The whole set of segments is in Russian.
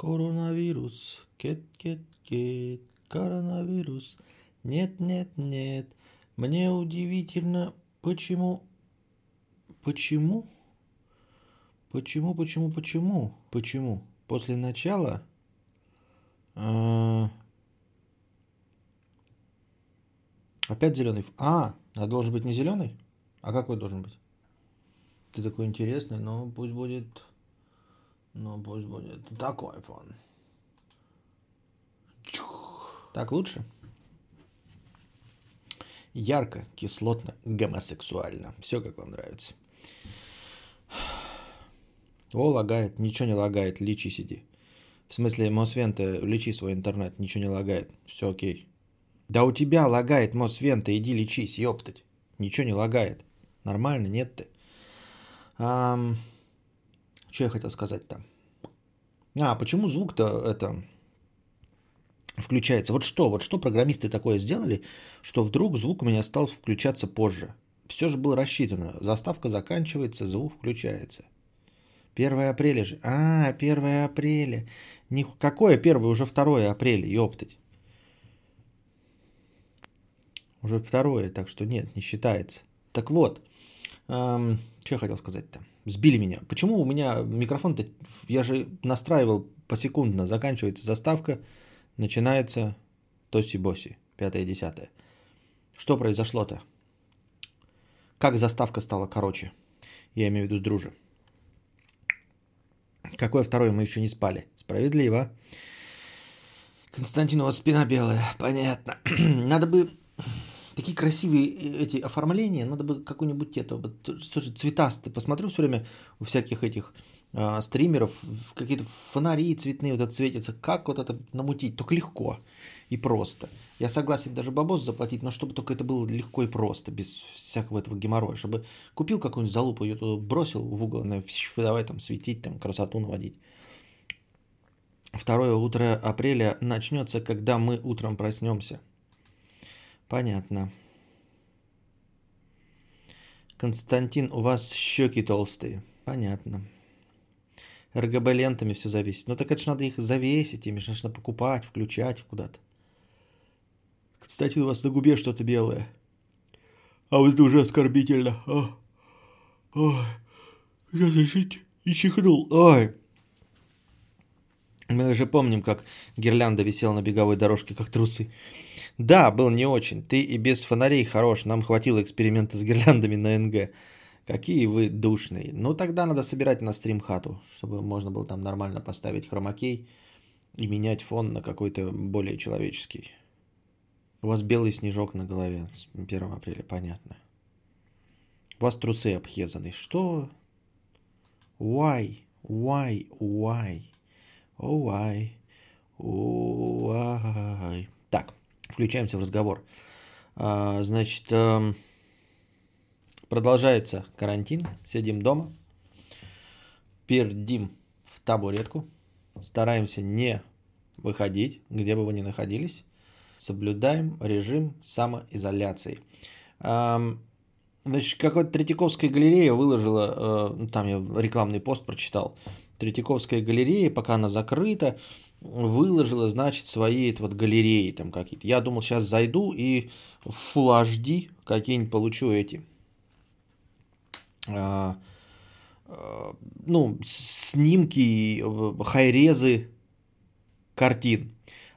Коронавирус, кет-кет-кет, коронавирус. Нет, нет, нет. Мне удивительно, почему... Почему? Почему, почему, почему? Почему? После начала... а, Опять зеленый. А, а должен быть не зеленый? А какой должен быть? Ты такой интересный, но пусть будет... Ну, пусть будет такой фон. Так лучше? Ярко, кислотно, гомосексуально. Все как вам нравится. О, лагает. Ничего не лагает. Личи сиди. В смысле, Мосвента, лечи свой интернет. Ничего не лагает. Все окей. Да у тебя лагает Мосвента. Иди лечись, ёптать. Ничего не лагает. Нормально, нет ты. Ам, что я хотел сказать-то? А, почему звук-то это включается? Вот что, вот что программисты такое сделали, что вдруг звук у меня стал включаться позже. Все же было рассчитано. Заставка заканчивается, звук включается. 1 апреля же. А, 1 апреля. Не... Какое 1? Уже 2 апреля, ёптать. Уже 2, так что нет, не считается. Так вот, эм, что я хотел сказать-то? Сбили меня. Почему у меня микрофон-то, я же настраивал посекундно, заканчивается заставка, начинается тоси-боси, пятое-десятое. Что произошло-то? Как заставка стала короче? Я имею в виду с дружи. Какое второе мы еще не спали? Справедливо. Константин, у вас спина белая. Понятно. Надо бы такие красивые э, эти оформления, надо бы какой-нибудь это, вот, что же, цветастый. Посмотрю все время у всяких этих а, стримеров, какие-то фонари цветные вот это светятся. Как вот это намутить? Только легко и просто. Я согласен даже бабос заплатить, но чтобы только это было легко и просто, без всякого этого геморроя. Чтобы купил какую-нибудь залупу, ее туда бросил в угол, давай там светить, там красоту наводить. Второе утро апреля начнется, когда мы утром проснемся. Понятно. Константин, у вас щеки толстые. Понятно. РГБ лентами все зависит. Ну так это же надо их завесить, ими же нужно покупать, включать куда-то. Константин, у вас на губе что-то белое. А вот это уже оскорбительно. А. Ой, я защить и чихнул. Ой. Мы же помним, как гирлянда висела на беговой дорожке, как трусы. Да, был не очень. Ты и без фонарей хорош. Нам хватило эксперимента с гирляндами на НГ. Какие вы душные. Ну, тогда надо собирать на стрим хату, чтобы можно было там нормально поставить хромакей и менять фон на какой-то более человеческий. У вас белый снежок на голове с 1 апреля, понятно. У вас трусы обхезаны. Что? Why? Why? Why? Oh, why? Oh, why? Так, включаемся в разговор. А, значит, эм, продолжается карантин. Сидим дома. Пердим в табуретку. Стараемся не выходить, где бы вы ни находились. Соблюдаем режим самоизоляции. Значит, какая-то Третьяковская галерея выложила, э, ну, там я рекламный пост прочитал, Третьяковская галерея, пока она закрыта, выложила, значит, свои вот галереи там какие-то. Я думал, сейчас зайду и в Full HD какие-нибудь получу эти, а, а, ну, снимки, хайрезы картин.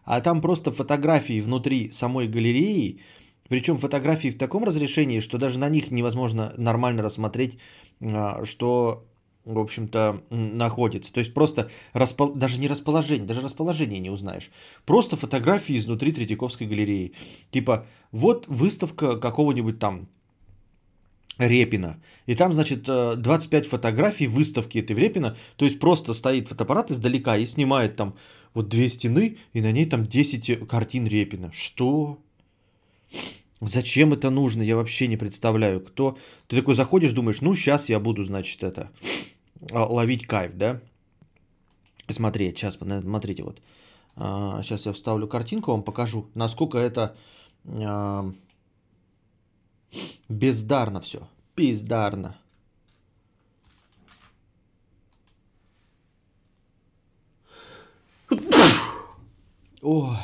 А там просто фотографии внутри самой галереи, причем фотографии в таком разрешении, что даже на них невозможно нормально рассмотреть, а, что, в общем-то, находится. То есть просто распол... даже не расположение, даже расположение не узнаешь. Просто фотографии изнутри Третьяковской галереи. Типа, вот выставка какого-нибудь там Репина. И там, значит, 25 фотографий выставки этой Репина. То есть просто стоит фотоаппарат издалека и снимает там вот две стены, и на ней там 10 картин Репина. Что? Зачем это нужно, я вообще не представляю. Кто? Ты такой заходишь, думаешь, ну сейчас я буду, значит, это ловить кайф, да? Смотреть, сейчас, смотрите, вот. Сейчас я вставлю картинку, вам покажу, насколько это а, бездарно все. Бездарно. Ой,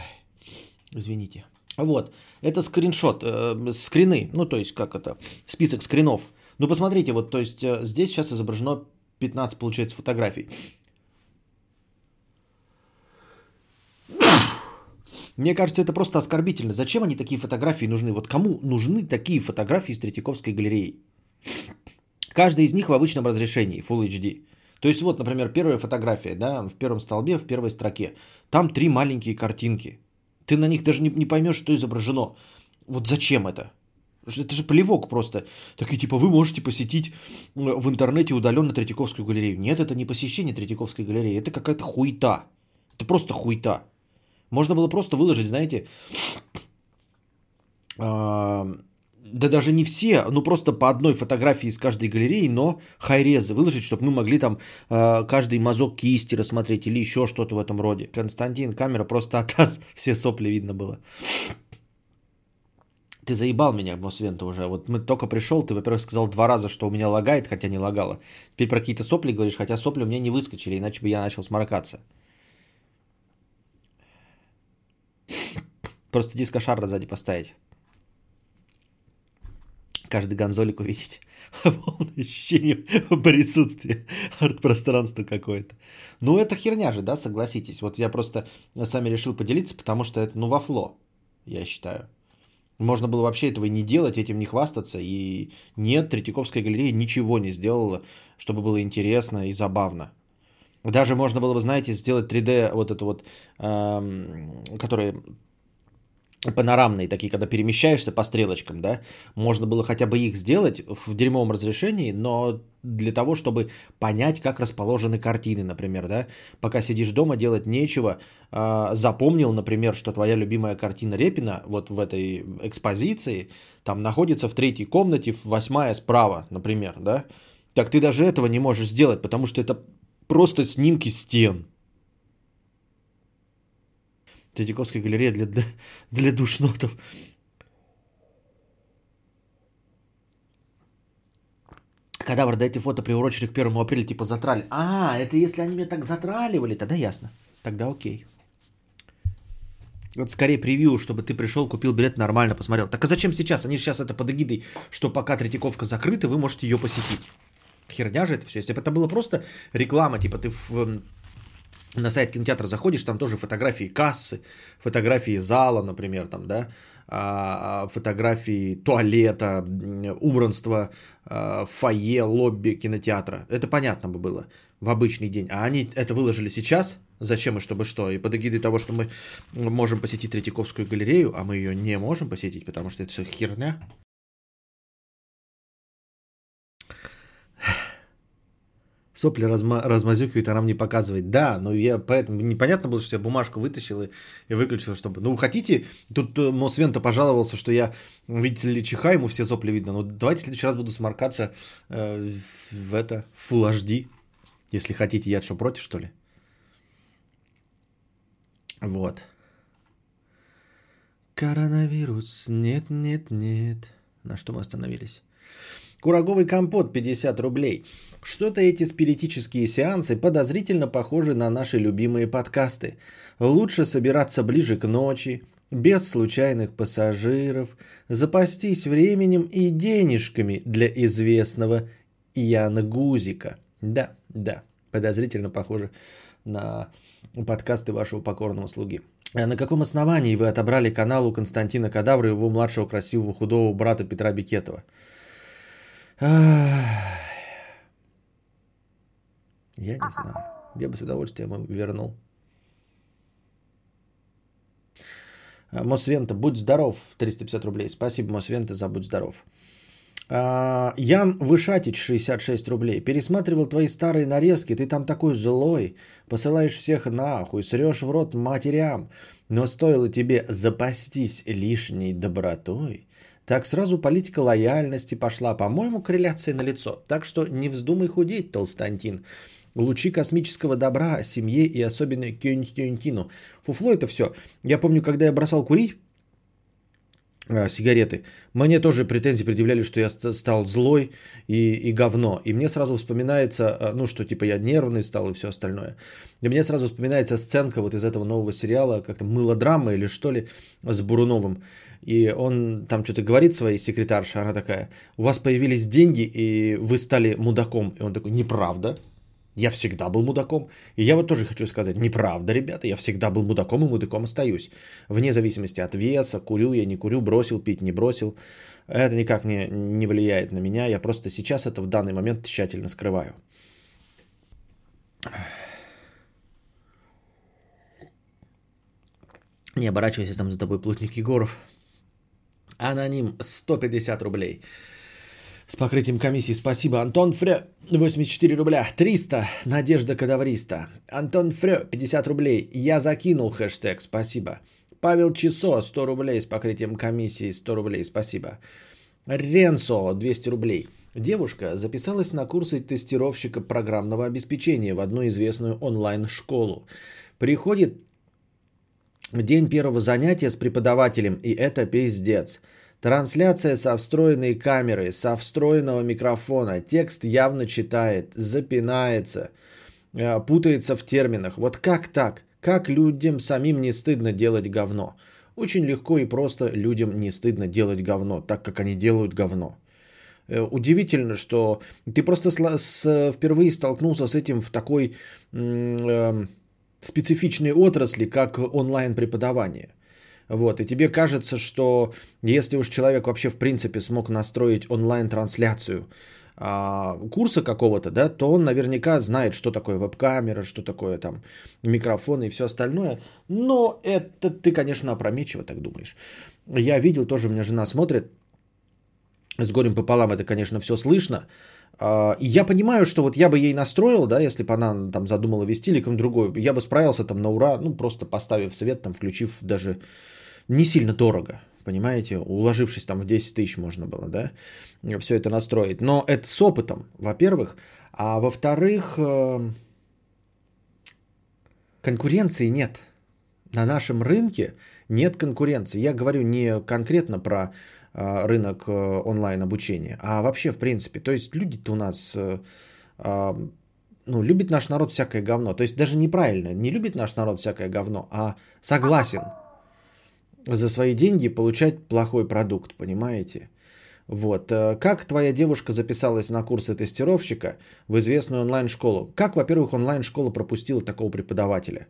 извините. Вот, это скриншот, э, скрины, ну то есть как это, список скринов. Ну посмотрите, вот то есть э, здесь сейчас изображено 15, получается, фотографий. Мне кажется, это просто оскорбительно. Зачем они такие фотографии нужны? Вот кому нужны такие фотографии из Третьяковской галереи? Каждая из них в обычном разрешении, Full HD. То есть вот, например, первая фотография, да, в первом столбе, в первой строке. Там три маленькие картинки. Ты на них даже не, не поймешь, что изображено. Вот зачем это? Это же плевок просто. Такие типа, вы можете посетить в интернете удаленно Третьяковскую галерею. Нет, это не посещение Третьяковской галереи. Это какая-то хуета. Это просто хуета. Можно было просто выложить, знаете, да даже не все, ну просто по одной фотографии из каждой галереи, но хайрезы выложить, чтобы мы могли там э, каждый мазок кисти рассмотреть или еще что-то в этом роде. Константин, камера просто атас, все сопли видно было. Ты заебал меня, Мосвента, уже. Вот мы только пришел, ты, во-первых, сказал два раза, что у меня лагает, хотя не лагало. Теперь про какие-то сопли говоришь, хотя сопли у меня не выскочили, иначе бы я начал сморкаться. Просто дискошар сзади поставить каждый гонзолик увидеть. Полное ощущение присутствия арт-пространства какое-то. Ну, это херня же, да, согласитесь. Вот я просто с вами решил поделиться, потому что это, ну, во фло, я считаю. Можно было вообще этого не делать, этим не хвастаться. И нет, Третьяковская галерея ничего не сделала, чтобы было интересно и забавно. Даже можно было бы, знаете, сделать 3D вот это вот, эм, которое панорамные такие, когда перемещаешься по стрелочкам, да, можно было хотя бы их сделать в дерьмовом разрешении, но для того, чтобы понять, как расположены картины, например, да, пока сидишь дома, делать нечего, э, запомнил, например, что твоя любимая картина Репина вот в этой экспозиции там находится в третьей комнате, в восьмая справа, например, да, так ты даже этого не можешь сделать, потому что это просто снимки стен, Третьяковская галерея для, для, душнотов. Кадавр, дайте фото, приурочили к 1 апреля, типа затрали. А, это если они меня так затраливали, тогда ясно. Тогда окей. Вот скорее превью, чтобы ты пришел, купил билет, нормально посмотрел. Так а зачем сейчас? Они же сейчас это под эгидой, что пока Третьяковка закрыта, вы можете ее посетить. Херня же это все. Если бы это было просто реклама, типа ты в на сайт кинотеатра заходишь, там тоже фотографии кассы, фотографии зала, например, там, да, а, фотографии туалета, убранства, а, фойе, лобби кинотеатра. Это понятно бы было в обычный день. А они это выложили сейчас, зачем и чтобы что? И под эгидой того, что мы можем посетить Третьяковскую галерею, а мы ее не можем посетить, потому что это все херня. Сопли разма- размазюкивает, а нам не показывает. Да, но я поэтому непонятно было, что я бумажку вытащил и, и выключил, чтобы... Ну, хотите, тут э, Мосвента пожаловался, что я, видите ли, чихаю, ему все сопли видно. Но давайте в следующий раз буду сморкаться э, в это, Full HD, если хотите. Я что, против, что ли? Вот. Коронавирус, нет, нет, нет. На что мы остановились? Кураговый компот 50 рублей. Что-то эти спиритические сеансы подозрительно похожи на наши любимые подкасты. Лучше собираться ближе к ночи, без случайных пассажиров, запастись временем и денежками для известного Яна Гузика. Да, да, подозрительно похоже на подкасты вашего покорного слуги. А на каком основании вы отобрали канал у Константина Кадавра и его младшего красивого худого брата Петра Бикетова? Я не знаю. Я бы с удовольствием ему вернул. А, Мосвента, будь здоров, 350 рублей. Спасибо, Мосвента, за будь здоров. А, Ян Вышатич, 66 рублей. Пересматривал твои старые нарезки, ты там такой злой, посылаешь всех нахуй, срешь в рот матерям, но стоило тебе запастись лишней добротой, так сразу политика лояльности пошла. По-моему, корреляция на лицо. Так что не вздумай худеть, Толстантин. Лучи космического добра семье и особенно Кюнтюнтину. Фуфло это все. Я помню, когда я бросал курить, а, сигареты. Мне тоже претензии предъявляли, что я стал злой и, и говно. И мне сразу вспоминается, а, ну, что типа я нервный стал и все остальное. И мне сразу вспоминается сценка вот из этого нового сериала, как-то мылодрама или что ли, с Буруновым. И он там что-то говорит своей секретарше, она такая, у вас появились деньги, и вы стали мудаком. И он такой, неправда, я всегда был мудаком. И я вот тоже хочу сказать, неправда, ребята, я всегда был мудаком и мудаком остаюсь. Вне зависимости от веса, курю я, не курю, бросил пить, не бросил. Это никак не, не влияет на меня. Я просто сейчас это в данный момент тщательно скрываю. Не оборачивайся там за тобой, плотник Егоров. Аноним 150 рублей. С покрытием комиссии спасибо. Антон Фрё, 84 рубля. 300. Надежда Кадавриста. Антон Фрё, 50 рублей. Я закинул хэштег. Спасибо. Павел Чесо, 100 рублей с покрытием комиссии. 100 рублей. Спасибо. Ренсо, 200 рублей. Девушка записалась на курсы тестировщика программного обеспечения в одну известную онлайн-школу. Приходит день первого занятия с преподавателем, и это пиздец. Трансляция со встроенной камерой, со встроенного микрофона. Текст явно читает, запинается, э, путается в терминах. Вот как так? Как людям самим не стыдно делать говно? Очень легко и просто людям не стыдно делать говно, так как они делают говно. Э, удивительно, что ты просто впервые столкнулся с этим в такой э, специфичной отрасли, как онлайн преподавание. Вот, и тебе кажется, что если уж человек вообще в принципе смог настроить онлайн-трансляцию а, курса какого-то, да, то он наверняка знает, что такое веб-камера, что такое там микрофон и все остальное. Но это ты, конечно, опрометчиво так думаешь. Я видел, тоже у меня жена смотрит, с горем пополам это, конечно, все слышно. А, и я понимаю, что вот я бы ей настроил, да, если бы она там задумала вести или кому другой, я бы справился там на ура, ну, просто поставив свет, там, включив даже не сильно дорого, понимаете, уложившись там в 10 тысяч можно было, да, все это настроить. Но это с опытом, во-первых, а во-вторых, э, конкуренции нет. На нашем рынке нет конкуренции. Я говорю не конкретно про э, рынок э, онлайн обучения, а вообще в принципе. То есть люди-то у нас ну, любит наш народ всякое говно. То есть даже неправильно, не любит наш народ всякое говно, а согласен за свои деньги получать плохой продукт, понимаете? Вот. Э, как твоя девушка записалась на курсы тестировщика в известную онлайн-школу? Как, во-первых, онлайн-школа пропустила такого преподавателя?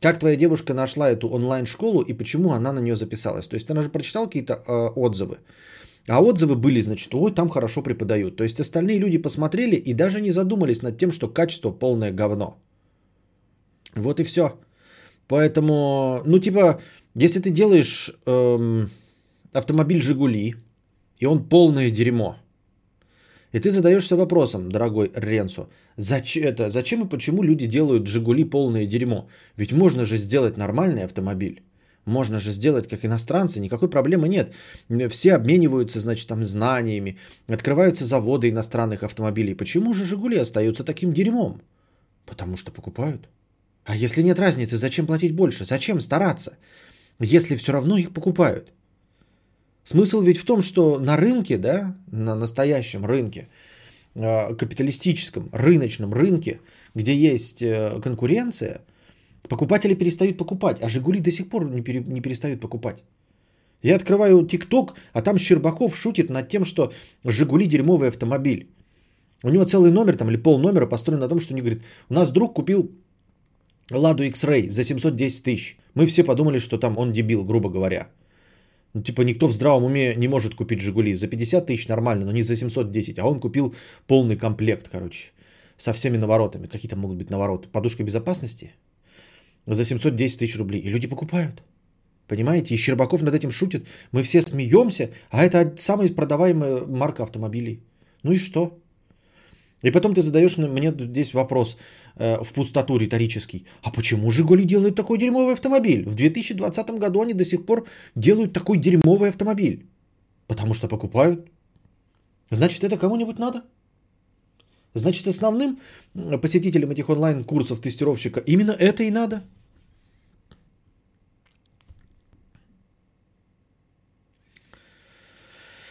Как твоя девушка нашла эту онлайн-школу и почему она на нее записалась? То есть она же прочитала какие-то э, отзывы. А отзывы были, значит, ой, там хорошо преподают. То есть остальные люди посмотрели и даже не задумались над тем, что качество полное говно. Вот и все. Поэтому, ну типа, если ты делаешь эм, автомобиль Жигули, и он полное дерьмо, и ты задаешься вопросом, дорогой Ренцо, зачем, это, зачем и почему люди делают Жигули полное дерьмо? Ведь можно же сделать нормальный автомобиль. Можно же сделать как иностранцы, никакой проблемы нет. Все обмениваются, значит, там знаниями, открываются заводы иностранных автомобилей. Почему же Жигули остаются таким дерьмом? Потому что покупают. А если нет разницы, зачем платить больше? Зачем стараться? если все равно их покупают. Смысл ведь в том, что на рынке, да, на настоящем рынке, а, капиталистическом, рыночном рынке, где есть э, конкуренция, покупатели перестают покупать, а Жигули до сих пор не, пере, не перестают покупать. Я открываю ТикТок, а там Щербаков шутит над тем, что Жигули дерьмовый автомобиль. У него целый номер там или пол номера построен на том, что он говорит, у нас друг купил Ладу X-Ray за 710 тысяч. Мы все подумали, что там он дебил, грубо говоря. Ну, типа, никто в здравом уме не может купить Жигули. За 50 тысяч нормально, но не за 710. А он купил полный комплект, короче. Со всеми наворотами. Какие там могут быть навороты? Подушка безопасности? За 710 тысяч рублей. И люди покупают. Понимаете? И Щербаков над этим шутит. Мы все смеемся, а это самая продаваемая марка автомобилей. Ну и что? И потом ты задаешь мне здесь вопрос э, в пустоту риторический. А почему Жигули делают такой дерьмовый автомобиль? В 2020 году они до сих пор делают такой дерьмовый автомобиль. Потому что покупают. Значит, это кому-нибудь надо? Значит, основным посетителям этих онлайн-курсов тестировщика именно это и надо.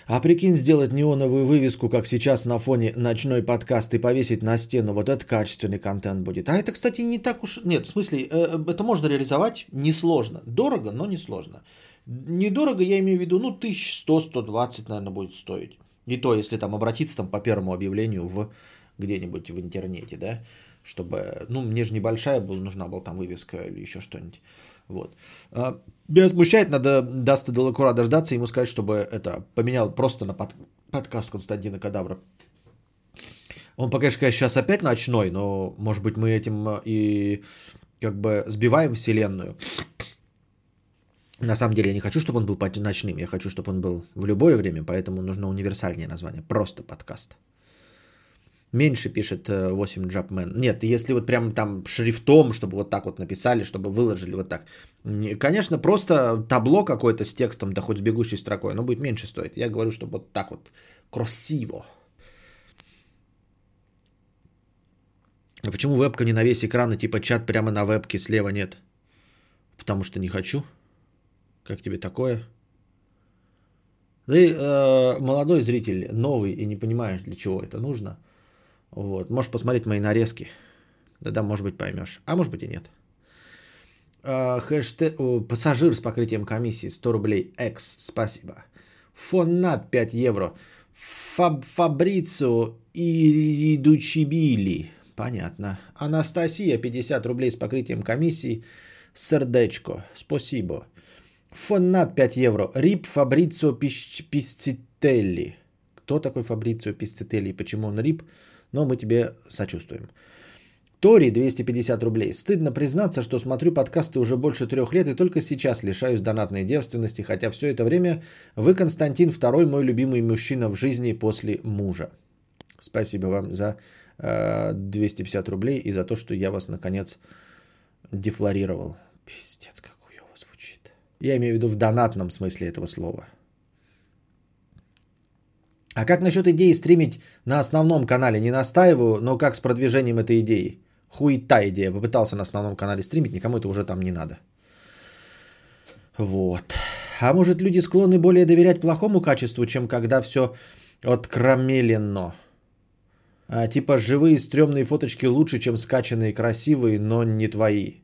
А прикинь, сделать неоновую вывеску, как сейчас на фоне ночной подкаст и повесить на стену. Вот это качественный контент будет. А это, кстати, не так уж... Нет, в смысле, э, это можно реализовать несложно. Дорого, но несложно. Недорого, я имею в виду, ну, 1100-120, наверное, будет стоить. И то, если там обратиться там, по первому объявлению в где-нибудь в интернете, да, чтобы, ну, мне же небольшая была, нужна была там вывеска или еще что-нибудь. Вот. А, меня смущает, надо Даста Делакура дождаться, ему сказать, чтобы это поменял просто на под, подкаст Константина Кадавра. Он пока, конечно, сейчас опять ночной, но, может быть, мы этим а, и как бы сбиваем вселенную. На самом деле я не хочу, чтобы он был ночным, я хочу, чтобы он был в любое время, поэтому нужно универсальнее название, просто подкаст. Меньше пишет 8 э, Джапмен. Нет, если вот прям там шрифтом, чтобы вот так вот написали, чтобы выложили вот так. Конечно, просто табло какое-то с текстом, да хоть с бегущей строкой, оно будет меньше стоить. Я говорю, чтобы вот так вот красиво. А почему вебка не на весь экран и типа чат прямо на вебке слева нет? Потому что не хочу. Как тебе такое? Ты э, молодой зритель, новый и не понимаешь, для чего это нужно. Вот. Можешь посмотреть мои нарезки. Да-да, может быть, поймешь. А может быть и нет. Э, хэштег, пассажир с покрытием комиссии 100 рублей. Экс, спасибо. Фонат 5 евро. Фаб, Фабрицио и Дучибили. Понятно. Анастасия 50 рублей с покрытием комиссии. Сердечко. Спасибо. Фонат 5 евро. Рип Фабрицио Писцителли. Кто такой Фабрицио Писцителли и почему он рип? Но мы тебе сочувствуем. Тори 250 рублей. Стыдно признаться, что смотрю подкасты уже больше трех лет и только сейчас лишаюсь донатной девственности, хотя все это время вы, Константин, второй мой любимый мужчина в жизни после мужа. Спасибо вам за э, 250 рублей и за то, что я вас наконец дефлорировал. Пиздец, как я имею в виду в донатном смысле этого слова. А как насчет идеи стримить на основном канале? Не настаиваю, но как с продвижением этой идеи? Хуета идея. Попытался на основном канале стримить, никому это уже там не надо. Вот. А может люди склонны более доверять плохому качеству, чем когда все откромелено? А, типа живые стрёмные фоточки лучше, чем скачанные красивые, но не твои.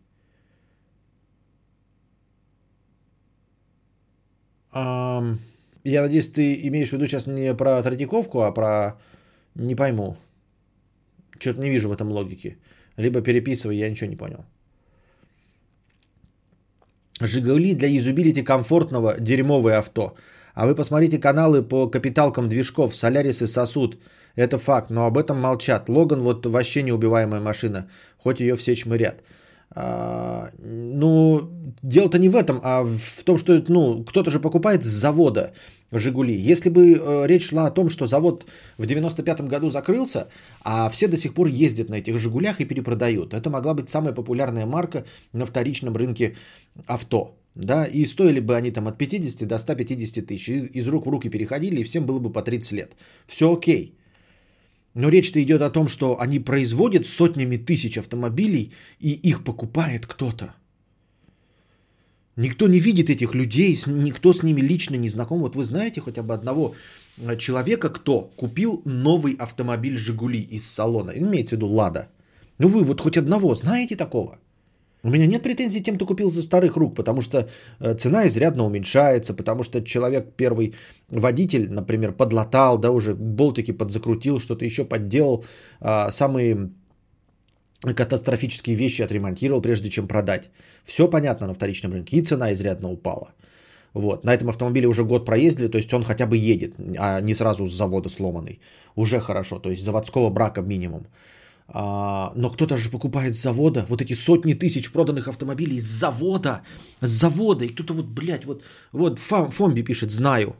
Я надеюсь, ты имеешь в виду сейчас не про Третьяковку, а про... Не пойму. Что-то не вижу в этом логики. Либо переписывай, я ничего не понял. Жигули для юзабилити комфортного дерьмовое авто. А вы посмотрите каналы по капиталкам движков, Солярис и Сосуд. Это факт, но об этом молчат. Логан вот вообще неубиваемая машина, хоть ее все чмырят. А, ну, дело-то не в этом, а в том, что ну, кто-то же покупает с завода «Жигули». Если бы э, речь шла о том, что завод в 95-м году закрылся, а все до сих пор ездят на этих «Жигулях» и перепродают, это могла быть самая популярная марка на вторичном рынке авто. Да, и стоили бы они там от 50 до 150 тысяч. Из рук в руки переходили, и всем было бы по 30 лет. Все окей. Но речь-то идет о том, что они производят сотнями тысяч автомобилей, и их покупает кто-то. Никто не видит этих людей, никто с ними лично не знаком. Вот вы знаете хотя бы одного э, человека, кто купил новый автомобиль «Жигули» из салона, имеется в виду «Лада». Ну вы вот хоть одного знаете такого? У меня нет претензий тем, кто купил за старых рук, потому что э, цена изрядно уменьшается, потому что человек первый водитель, например, подлатал, да, уже болтики подзакрутил, что-то еще подделал, а, самые катастрофические вещи отремонтировал, прежде чем продать. Все понятно на вторичном рынке, и цена изрядно упала. Вот. На этом автомобиле уже год проездили, то есть он хотя бы едет, а не сразу с завода сломанный. Уже хорошо, то есть заводского брака минимум. А, но кто-то же покупает с завода вот эти сотни тысяч проданных автомобилей с завода, с завода. И кто-то вот, блядь, вот, вот Фом, Фомби пишет, знаю.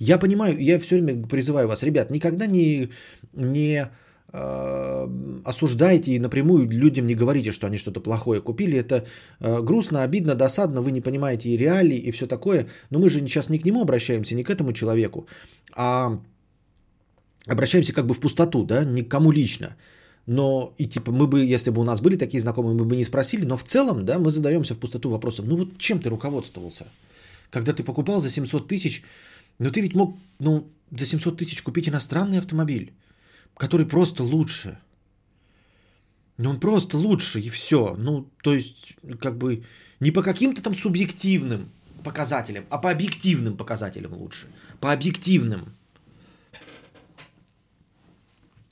Я понимаю, я все время призываю вас, ребят, никогда не, не э, осуждайте и напрямую людям не говорите, что они что-то плохое купили. Это э, грустно, обидно, досадно, вы не понимаете и реалии, и все такое. Но мы же сейчас не к нему обращаемся, не к этому человеку, а обращаемся как бы в пустоту, да, не к кому лично. Но и типа мы бы, если бы у нас были такие знакомые, мы бы не спросили, но в целом, да, мы задаемся в пустоту вопросом, ну вот чем ты руководствовался? Когда ты покупал за 700 тысяч Но ты ведь мог, ну, за 700 тысяч купить иностранный автомобиль, который просто лучше. Ну, он просто лучше, и все. Ну, то есть, как бы, не по каким-то там субъективным показателям, а по объективным показателям лучше. По объективным.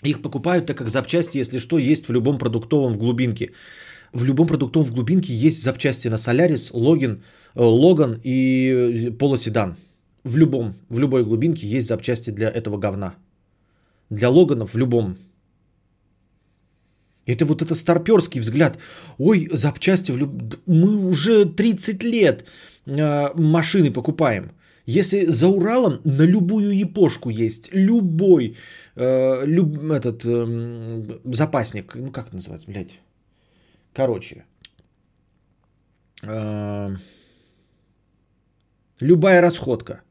Их покупают так как запчасти, если что, есть в любом продуктовом в глубинке. В любом продуктовом в глубинке есть запчасти на Login, э, Logan и полоседан. В любом, в любой глубинке есть запчасти для этого говна. Для Логанов в любом. Это вот это старперский взгляд. Ой, запчасти в люб... Мы уже 30 лет э, машины покупаем. Если за Уралом на любую епошку есть, любой э, люб, этот э, запасник, ну как это называется, блядь, короче, э, любая расходка,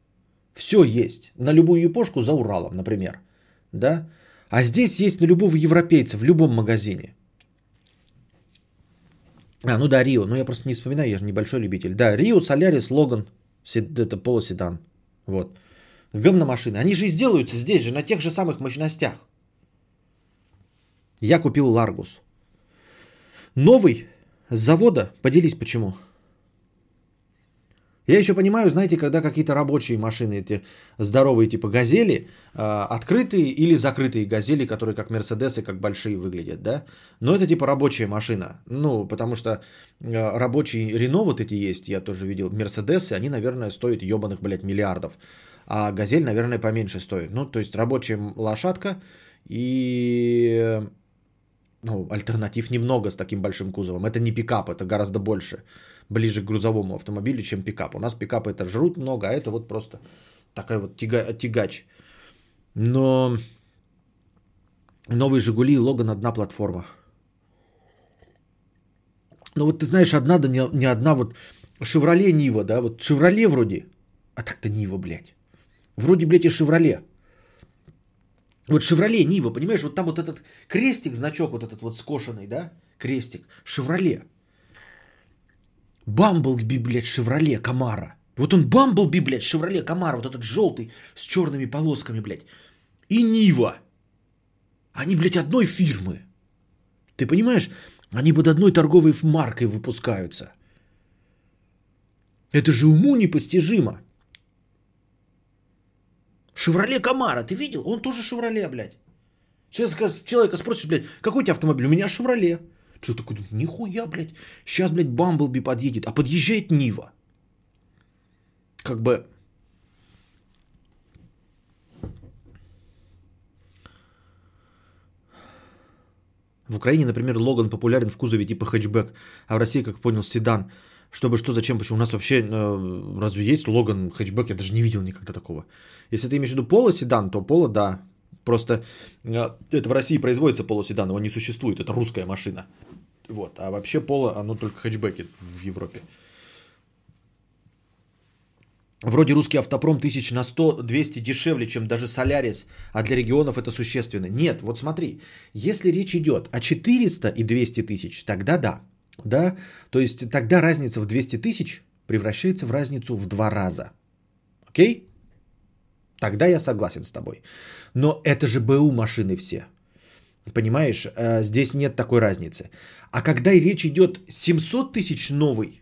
все есть. На любую епошку за Уралом, например, да, а здесь есть на любого европейца в любом магазине. А, ну да, Рио. Ну я просто не вспоминаю, я же небольшой любитель. Да, Рио, Солярис, Логан это полуседан. Вот. Говномашины. Они же и сделаются здесь же, на тех же самых мощностях. Я купил Ларгус. Новый с завода. Поделись почему. Я еще понимаю, знаете, когда какие-то рабочие машины, эти здоровые типа газели, а, открытые или закрытые газели, которые как Мерседесы, как большие выглядят, да? Но это типа рабочая машина. Ну, потому что а, рабочие Рено вот эти есть, я тоже видел, Мерседесы, они, наверное, стоят ебаных, блядь, миллиардов. А газель, наверное, поменьше стоит. Ну, то есть рабочая лошадка и ну, альтернатив немного с таким большим кузовом. Это не пикап, это гораздо больше ближе к грузовому автомобилю, чем пикап. У нас пикапы это жрут много, а это вот просто такой вот тяга, тягач. Но новые Жигули и Логан одна платформа. Ну вот ты знаешь, одна, да не, не одна, вот Шевроле Нива, да, вот Шевроле вроде, а так-то Нива, блядь. Вроде, блядь, и Шевроле. Вот Шевроле Нива, понимаешь, вот там вот этот крестик, значок вот этот вот скошенный, да, крестик, Шевроле. Бамблби, блядь, Шевроле, Камара. Вот он Бамблби, блядь, Шевроле, Камара, вот этот желтый с черными полосками, блядь. И Нива. Они, блядь, одной фирмы. Ты понимаешь? Они под одной торговой маркой выпускаются. Это же уму непостижимо. Шевроле Камара, ты видел? Он тоже Шевроле, блядь. Сейчас человека спросишь, блядь, какой у тебя автомобиль? У меня Шевроле. Что такое? Нихуя, блядь. Сейчас, блядь, Бамблби подъедет. А подъезжает Нива. Как бы... В Украине, например, Логан популярен в кузове типа хэтчбэк, а в России, как понял, седан. Чтобы что, зачем, почему? У нас вообще э, разве есть Логан хэтчбэк? Я даже не видел никогда такого. Если ты имеешь в виду полоседан, то поло, да. Просто э, это в России производится полоседан, его не существует, это русская машина. Вот. А вообще поло, оно только хэтчбеки в Европе. Вроде русский автопром тысяч на 100-200 дешевле, чем даже Солярис, а для регионов это существенно. Нет, вот смотри, если речь идет о 400 и 200 тысяч, тогда да. да. То есть тогда разница в 200 тысяч превращается в разницу в два раза. Окей? Тогда я согласен с тобой. Но это же БУ машины все. Понимаешь, э, здесь нет такой разницы. А когда речь идет 700 тысяч новый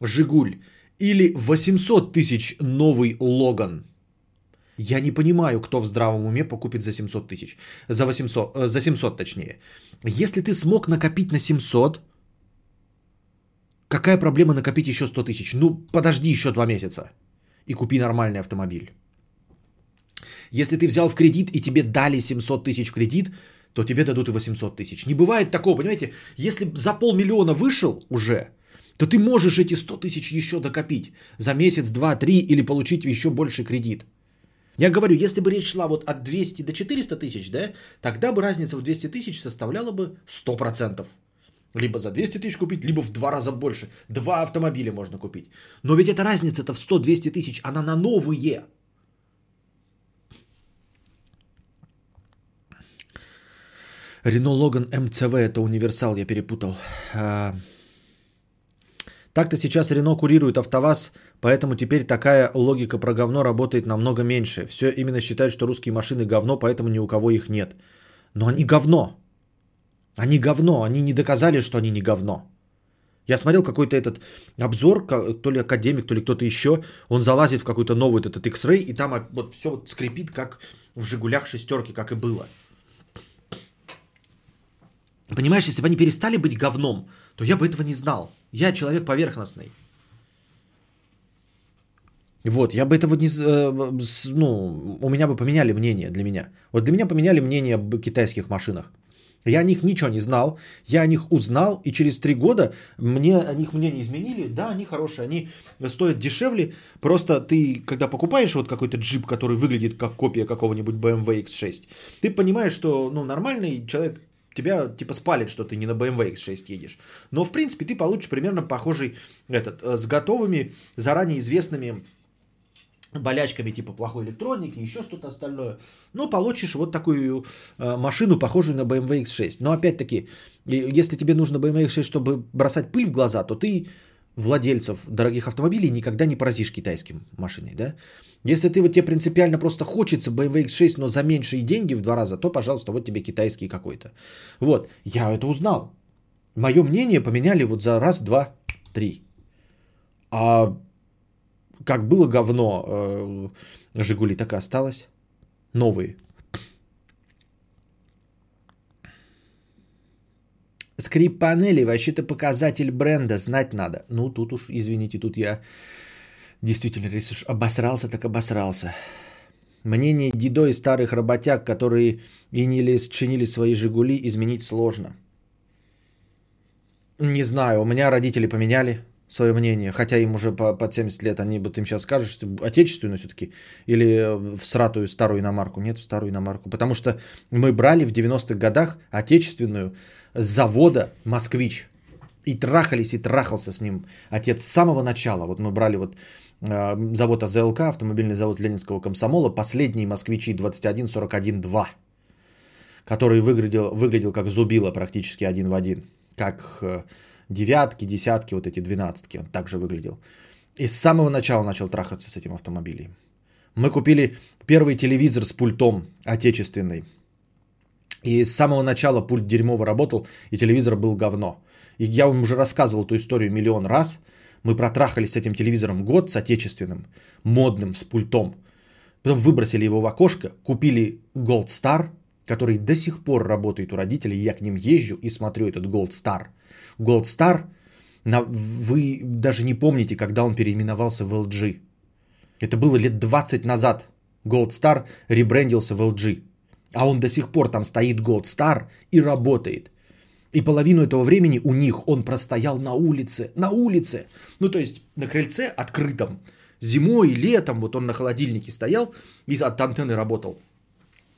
Жигуль или 800 тысяч новый Логан, я не понимаю, кто в здравом уме покупит за 700 тысяч. За 800, э, за 700 точнее. Если ты смог накопить на 700, какая проблема накопить еще 100 тысяч? Ну, подожди еще 2 месяца и купи нормальный автомобиль. Если ты взял в кредит и тебе дали 700 тысяч кредит, то тебе дадут и 800 тысяч. Не бывает такого, понимаете? Если за полмиллиона вышел уже, то ты можешь эти 100 тысяч еще докопить за месяц, два, три или получить еще больше кредит. Я говорю, если бы речь шла вот от 200 до 400 тысяч, да, тогда бы разница в 200 тысяч составляла бы 100%. Либо за 200 тысяч купить, либо в два раза больше. Два автомобиля можно купить. Но ведь эта разница-то в 100-200 тысяч, она на новые. Рено Логан МЦВ это универсал, я перепутал. А, Так-то сейчас Рено курирует АвтоВАЗ, поэтому теперь такая логика про говно работает намного меньше. Все именно считают, что русские машины говно, поэтому ни у кого их нет. Но они говно. Они говно. Они не доказали, что они не говно. Я смотрел какой-то этот обзор, то ли академик, то ли кто-то еще. Он залазит в какой-то новый этот X-Ray, и там вот все скрипит, как в Жигулях шестерки, как и было. Понимаешь, если бы они перестали быть говном, то я бы этого не знал. Я человек поверхностный. Вот, я бы этого не... Э, ну, у меня бы поменяли мнение для меня. Вот для меня поменяли мнение об китайских машинах. Я о них ничего не знал, я о них узнал, и через три года мне о них мнение изменили. Да, они хорошие, они стоят дешевле. Просто ты, когда покупаешь вот какой-то джип, который выглядит как копия какого-нибудь BMW X6, ты понимаешь, что ну, нормальный человек тебя типа спалит, что ты не на BMW X6 едешь. Но в принципе ты получишь примерно похожий этот, э, с готовыми, заранее известными болячками типа плохой электроники, еще что-то остальное. Ну, получишь вот такую э, машину, похожую на BMW X6. Но опять-таки, если тебе нужно BMW X6, чтобы бросать пыль в глаза, то ты владельцев дорогих автомобилей никогда не поразишь китайским машиной, да? Если ты вот тебе принципиально просто хочется BMW X6, но за меньшие деньги в два раза, то, пожалуйста, вот тебе китайский какой-то. Вот, я это узнал. Мое мнение поменяли вот за раз, два, три. А как было говно э, Жигули, так и осталось. Новые. Скрип панели вообще-то показатель бренда, знать надо. Ну, тут уж, извините, тут я действительно, если уж обосрался, так обосрался. Мнение Дидо и старых работяг, которые и не чинили свои «Жигули», изменить сложно. Не знаю, у меня родители поменяли свое мнение, хотя им уже по, под 70 лет, они бы им сейчас скажут, что отечественную все-таки или в сратую старую иномарку. Нет, в старую иномарку. Потому что мы брали в 90-х годах отечественную завода «Москвич». И трахались, и трахался с ним отец с самого начала. Вот мы брали вот э, завод АЗЛК, автомобильный завод Ленинского комсомола, последние москвичи 2141-2, который выглядел, выглядел как зубило практически один в один. Как э, девятки, десятки, вот эти двенадцатки. Он также выглядел. И с самого начала начал трахаться с этим автомобилем. Мы купили первый телевизор с пультом отечественный. И с самого начала пульт дерьмово работал, и телевизор был говно. И я вам уже рассказывал эту историю миллион раз. Мы протрахались с этим телевизором год, с отечественным, модным, с пультом. Потом выбросили его в окошко, купили Gold Star, который до сих пор работает у родителей. Я к ним езжу и смотрю этот Gold Star – Gold Star, вы даже не помните, когда он переименовался в LG. Это было лет 20 назад. Gold Star ребрендился в LG. А он до сих пор там стоит Gold Star и работает. И половину этого времени у них он простоял на улице. На улице. Ну, то есть на крыльце открытом. Зимой, летом, вот он на холодильнике стоял и от антенны работал.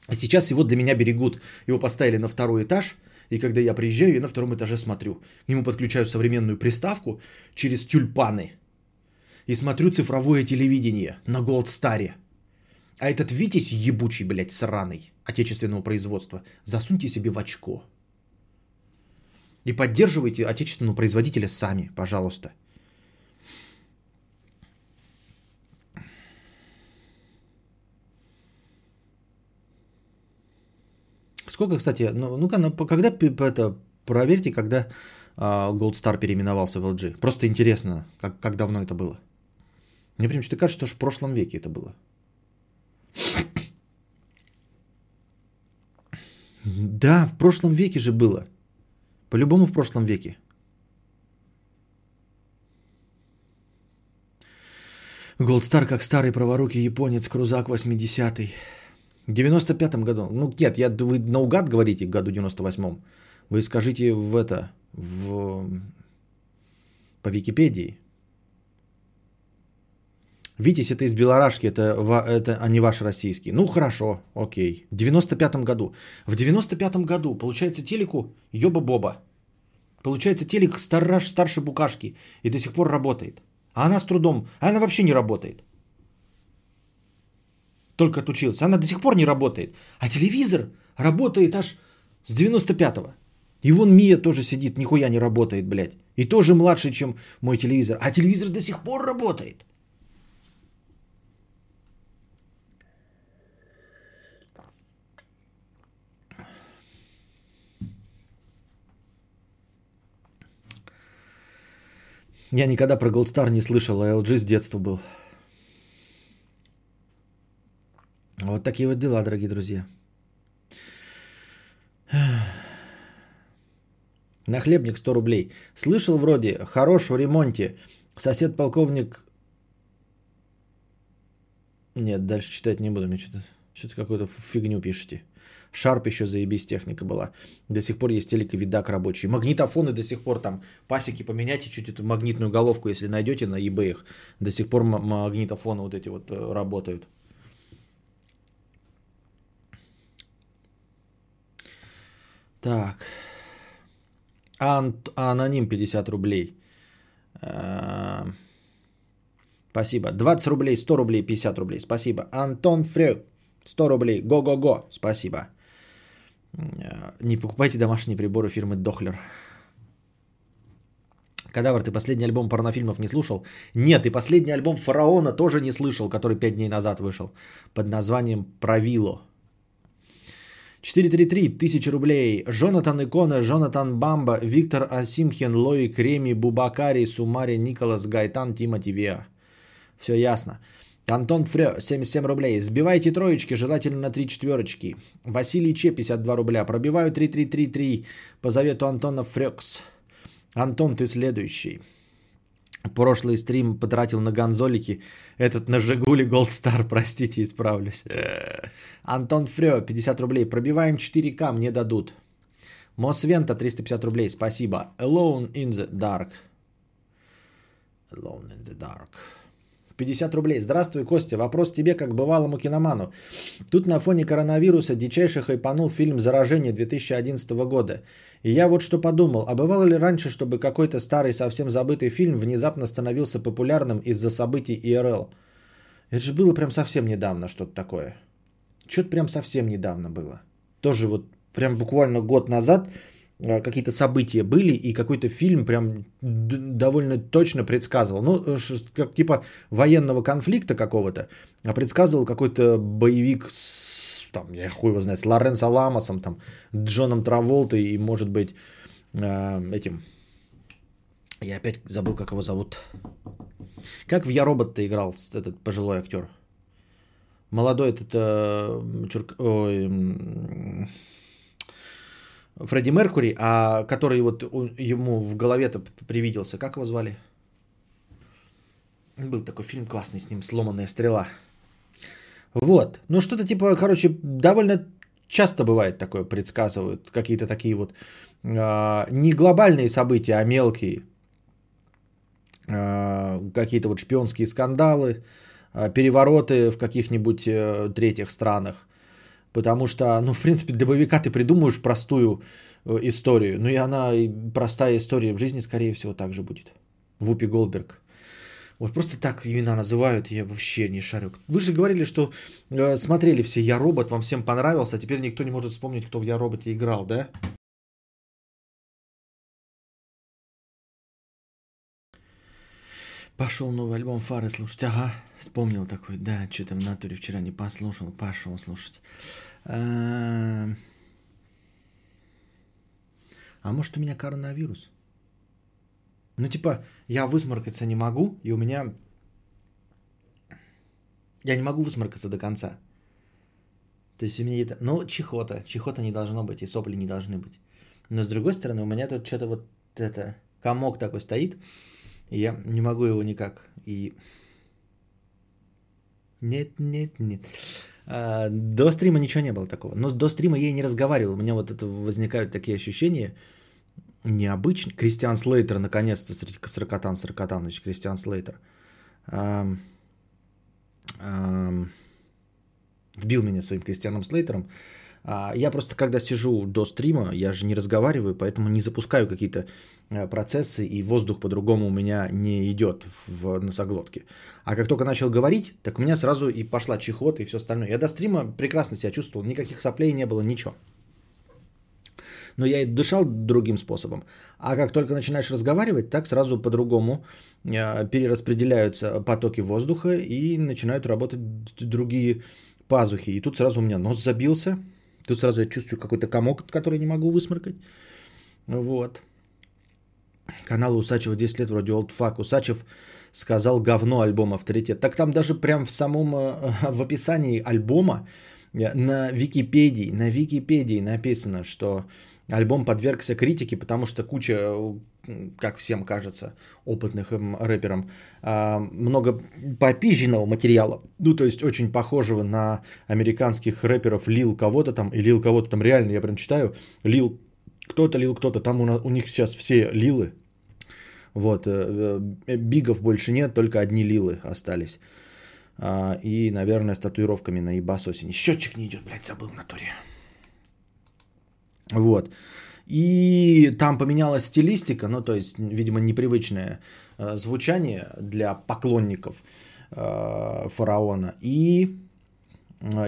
А сейчас его для меня берегут. Его поставили на второй этаж – и когда я приезжаю, я на втором этаже смотрю. К нему подключаю современную приставку через тюльпаны. И смотрю цифровое телевидение на Star. А этот Витязь ебучий, блядь, сраный, отечественного производства, засуньте себе в очко. И поддерживайте отечественного производителя сами, пожалуйста. Сколько, кстати, ну, ну, когда это, проверьте, когда а, Gold Star переименовался в LG. Просто интересно, как, как давно это было. Мне прям что-то кажется, что в прошлом веке это было. Да, в прошлом веке же было. По-любому в прошлом веке. Star как старый праворукий японец, крузак 80-й. В 95-м году. Ну, нет, я, вы наугад говорите году 98-м. Вы скажите в это, в, по Википедии. Витязь это из Белорашки, это, это, а не ваш российский. Ну хорошо, окей. В 95-м году. В 95-м году, получается, телеку Йоба-Боба. Получается, телек стараш, старше букашки и до сих пор работает. А она с трудом, а она вообще не работает только отучился. Она до сих пор не работает. А телевизор работает аж с 95-го. И вон Мия тоже сидит, нихуя не работает, блядь. И тоже младше, чем мой телевизор. А телевизор до сих пор работает. Я никогда про Gold Star не слышал, а LG с детства был. Вот такие вот дела, дорогие друзья. Нахлебник 100 рублей. Слышал вроде, хорош в ремонте. Сосед полковник... Нет, дальше читать не буду. Мне что-то, что-то какую-то фигню пишете. Шарп еще заебись техника была. До сих пор есть телек и видак рабочий. Магнитофоны до сих пор там. Пасеки поменяйте чуть эту магнитную головку, если найдете на eBay. До сих пор магнитофоны вот эти вот э, работают. Так. Ан- аноним 50 рублей. А- Спасибо. 20 рублей, 100 рублей, 50 рублей. Спасибо. Антон Фрёк. 100 рублей. Го-го-го. Спасибо. Не покупайте домашние приборы фирмы Дохлер. Кадавр, ты последний альбом порнофильмов не слушал? Нет, и последний альбом Фараона тоже не слышал, который 5 дней назад вышел. Под названием «Правило». 433, 1000 рублей. Жонатан Икона, Жонатан Бамба, Виктор Асимхен, Лоик Реми, Бубакари, Сумари, Николас Гайтан, Тимати Виа. Все ясно. Антон Фрё, 77 рублей. Сбивайте троечки, желательно на три четверочки. Василий Че, 52 рубля. Пробиваю 3333 по завету Антона Фрёкс. Антон, ты следующий. Прошлый стрим потратил на гонзолики. Этот на Жигули Gold Star, простите, исправлюсь. Антон Фрё, 50 рублей. Пробиваем 4К, мне дадут. Мосвента, 350 рублей, спасибо. Alone in the dark. Alone in the dark. 50 рублей. Здравствуй, Костя. Вопрос тебе, как бывалому киноману. Тут на фоне коронавируса дичайше хайпанул фильм «Заражение» 2011 года. И я вот что подумал. А бывало ли раньше, чтобы какой-то старый, совсем забытый фильм внезапно становился популярным из-за событий ИРЛ? Это же было прям совсем недавно что-то такое. Что-то прям совсем недавно было. Тоже вот прям буквально год назад какие-то события были, и какой-то фильм прям довольно точно предсказывал. Ну, э, как типа военного конфликта какого-то, а предсказывал какой-то боевик с, там, я хуй его знает, с Лоренцо Ламосом, там, Джоном Траволтой и, может быть, э, этим... Я опять забыл, как его зовут. Как в Я робот-то играл этот пожилой актер? Молодой этот... Э, чурк... Ой, Фредди Меркури, а который вот ему в голове-то привиделся. Как его звали? Был такой фильм классный с ним, «Сломанная стрела». Вот. Ну, что-то типа, короче, довольно часто бывает такое, предсказывают какие-то такие вот э, не глобальные события, а мелкие. Э, какие-то вот шпионские скандалы, э, перевороты в каких-нибудь э, третьих странах. Потому что, ну, в принципе, для боевика ты придумаешь простую э, историю. Ну и она, простая история в жизни, скорее всего, так же будет. Вупи Голдберг. Вот просто так имена называют, я вообще не шарю. Вы же говорили, что э, смотрели все «Я робот», вам всем понравился, а теперь никто не может вспомнить, кто в «Я роботе» играл, да? Пошел новый альбом Фары слушать. Ага, вспомнил такой. Да, что-то в натуре вчера не послушал. Пошел слушать. А, а может у меня коронавирус? Ну типа, я высморкаться не могу, и у меня... Я не могу высморкаться до конца. То есть у меня это... Ну, чехота. Чехота не должно быть, и сопли не должны быть. Но с другой стороны, у меня тут что-то вот это... Комок такой стоит, я не могу его никак. И... Нет, нет, нет. А, до стрима ничего не было такого. Но до стрима я и не разговаривал. У меня вот это возникают такие ощущения необычные. Кристиан Слейтер, наконец-то, Саркатан Саркатанович, Кристиан Слейтер. Ам, ам, вбил меня своим Кристианом Слейтером. А, я просто, когда сижу до стрима, я же не разговариваю, поэтому не запускаю какие-то э, процессы, и воздух по-другому у меня не идет в носоглотке. А как только начал говорить, так у меня сразу и пошла чехота и все остальное. Я до стрима прекрасно себя чувствовал, никаких соплей не было, ничего. Но я и дышал другим способом. А как только начинаешь разговаривать, так сразу по-другому э, перераспределяются потоки воздуха и начинают работать другие пазухи. И тут сразу у меня нос забился. Тут сразу я чувствую какой-то комок, который не могу высморкать. Вот. Канал Усачева 10 лет вроде Fuck. Усачев сказал говно альбом авторитет. Так там даже прям в самом, э, в описании альбома э, на Википедии, на Википедии написано, что альбом подвергся критике, потому что куча, э, как всем кажется, опытных рэперам, много попизженного материала, ну то есть очень похожего на американских рэперов лил кого-то там, и лил кого-то там реально, я прям читаю, лил кто-то, лил кто-то, там у, нас, у них сейчас все лилы, вот, э, э, бигов больше нет, только одни лилы остались. А, и, наверное, с татуировками на ебас осень. Счетчик не идет, блядь, забыл в натуре. Вот. И там поменялась стилистика, ну, то есть, видимо, непривычное э, звучание для поклонников фараона. И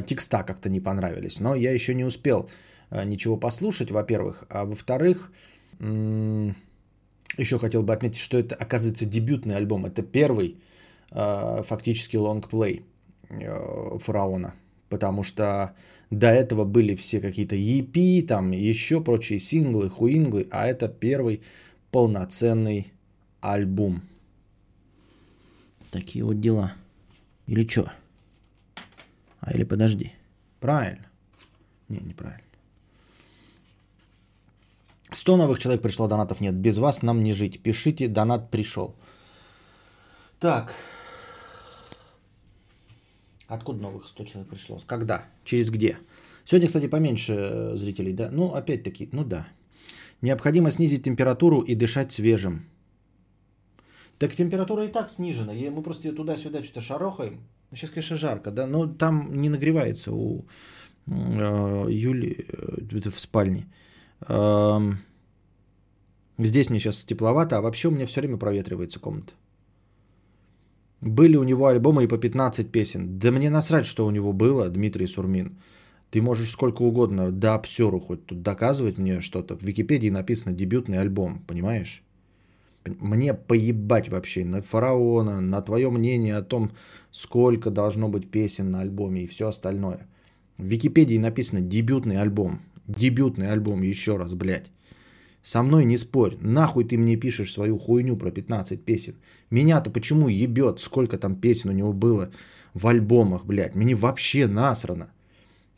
текста как-то не понравились. Но я еще не успел ничего послушать, во-первых. А во-вторых, еще хотел бы отметить, что это, оказывается, дебютный альбом. Это первый э, фактически лонгплей э, фараона. Потому что до этого были все какие-то EP, там еще прочие синглы, хуинглы, а это первый полноценный альбом. Такие вот дела. Или что? А или подожди. Правильно. Не, неправильно. 100 новых человек пришло, донатов нет. Без вас нам не жить. Пишите, донат пришел. Так. Откуда новых 100 человек пришло? Когда? Через где? Сегодня, кстати, поменьше э, зрителей, да? Ну, опять-таки, ну да. Необходимо снизить температуру и дышать свежим. Так температура и так снижена. Мы просто туда-сюда что-то шарохаем. Сейчас, конечно, жарко, да, но там не нагревается у э, Юли э, в спальне. Здесь мне сейчас тепловато, а вообще у меня все время проветривается комната. Были у него альбомы и по 15 песен. Да мне насрать, что у него было, Дмитрий Сурмин. Ты можешь сколько угодно, да обсеру хоть тут доказывать мне что-то. В Википедии написано дебютный альбом, понимаешь? Мне поебать вообще на фараона, на твое мнение о том, сколько должно быть песен на альбоме и все остальное. В Википедии написано дебютный альбом. Дебютный альбом, еще раз, блядь. Со мной не спорь. Нахуй ты мне пишешь свою хуйню про 15 песен. Меня-то почему ебет, сколько там песен у него было в альбомах, блядь. Мне вообще насрано.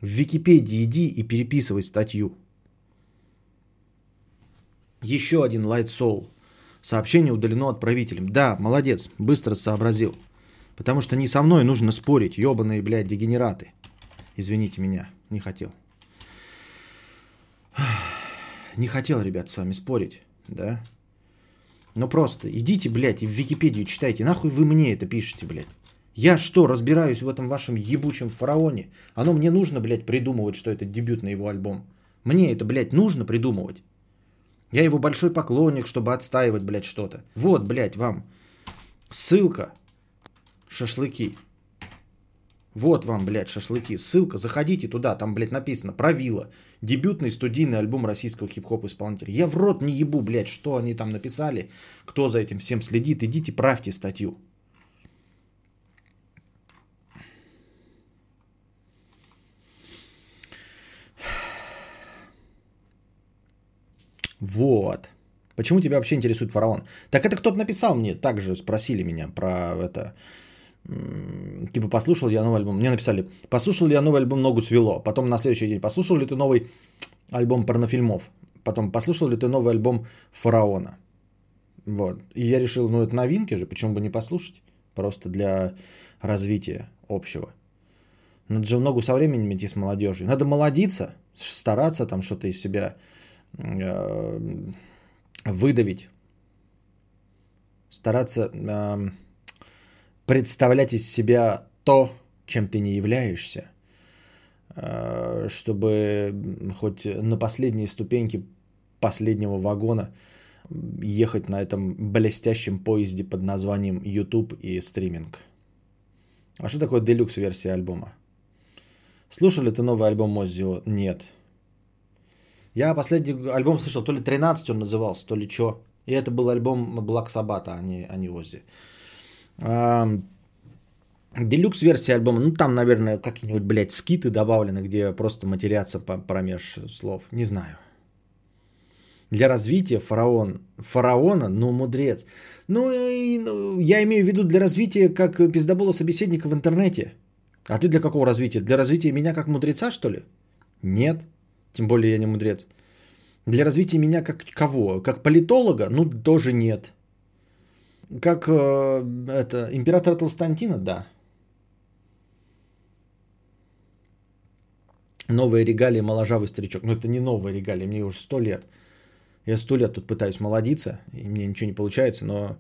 В Википедии иди и переписывай статью. Еще один Light Soul. Сообщение удалено отправителем. Да, молодец, быстро сообразил. Потому что не со мной нужно спорить, ебаные, блядь, дегенераты. Извините меня, не хотел. Не хотел, ребят, с вами спорить, да? Ну просто идите, блядь, и в Википедию читайте. Нахуй вы мне это пишете, блядь? Я что, разбираюсь в этом вашем ебучем фараоне? Оно мне нужно, блядь, придумывать, что это дебютный его альбом. Мне это, блядь, нужно придумывать. Я его большой поклонник, чтобы отстаивать, блядь, что-то. Вот, блядь, вам ссылка. Шашлыки. Вот вам, блядь, шашлыки. Ссылка, заходите туда, там, блядь, написано «Правила». Дебютный студийный альбом российского хип-хоп исполнителя. Я в рот не ебу, блядь, что они там написали, кто за этим всем следит. Идите, правьте статью. Вот. Почему тебя вообще интересует фараон? Так это кто-то написал мне, также спросили меня про это типа, послушал я новый альбом. Мне написали, послушал ли я новый альбом «Ногу свело». Потом на следующий день, послушал ли ты новый альбом порнофильмов. Потом, послушал ли ты новый альбом «Фараона». Вот. И я решил, ну это новинки же, почему бы не послушать? Просто для развития общего. Надо же много со временем идти с молодежью. Надо молодиться, стараться там что-то из себя э, выдавить. Стараться... Э, представлять из себя то, чем ты не являешься, э, чтобы хоть на последние ступеньки последнего вагона ехать на этом блестящем поезде под названием YouTube и стриминг. А что такое делюкс версия альбома? Слушали ты новый альбом Мозио? Нет. Я последний альбом слышал, то ли 13 он назывался, то ли что. И это был альбом Black Sabbath, а не, а не Оззи. Делюкс-версия альбома, ну там, наверное, какие-нибудь, блядь, скиты добавлены, где просто матерятся промеж слов. Не знаю. Для развития фараон, фараона, ну, мудрец. Ну, и, ну, я имею в виду для развития как пиздобола собеседника в интернете. А ты для какого развития? Для развития меня как мудреца, что ли? Нет. Тем более я не мудрец. Для развития меня как кого? Как политолога? Ну, тоже нет. Как э, это, императора Толстантина? Да. Новые регалии моложавый старичок. Но это не новые регалии, мне уже сто лет. Я сто лет тут пытаюсь молодиться, и мне ничего не получается, но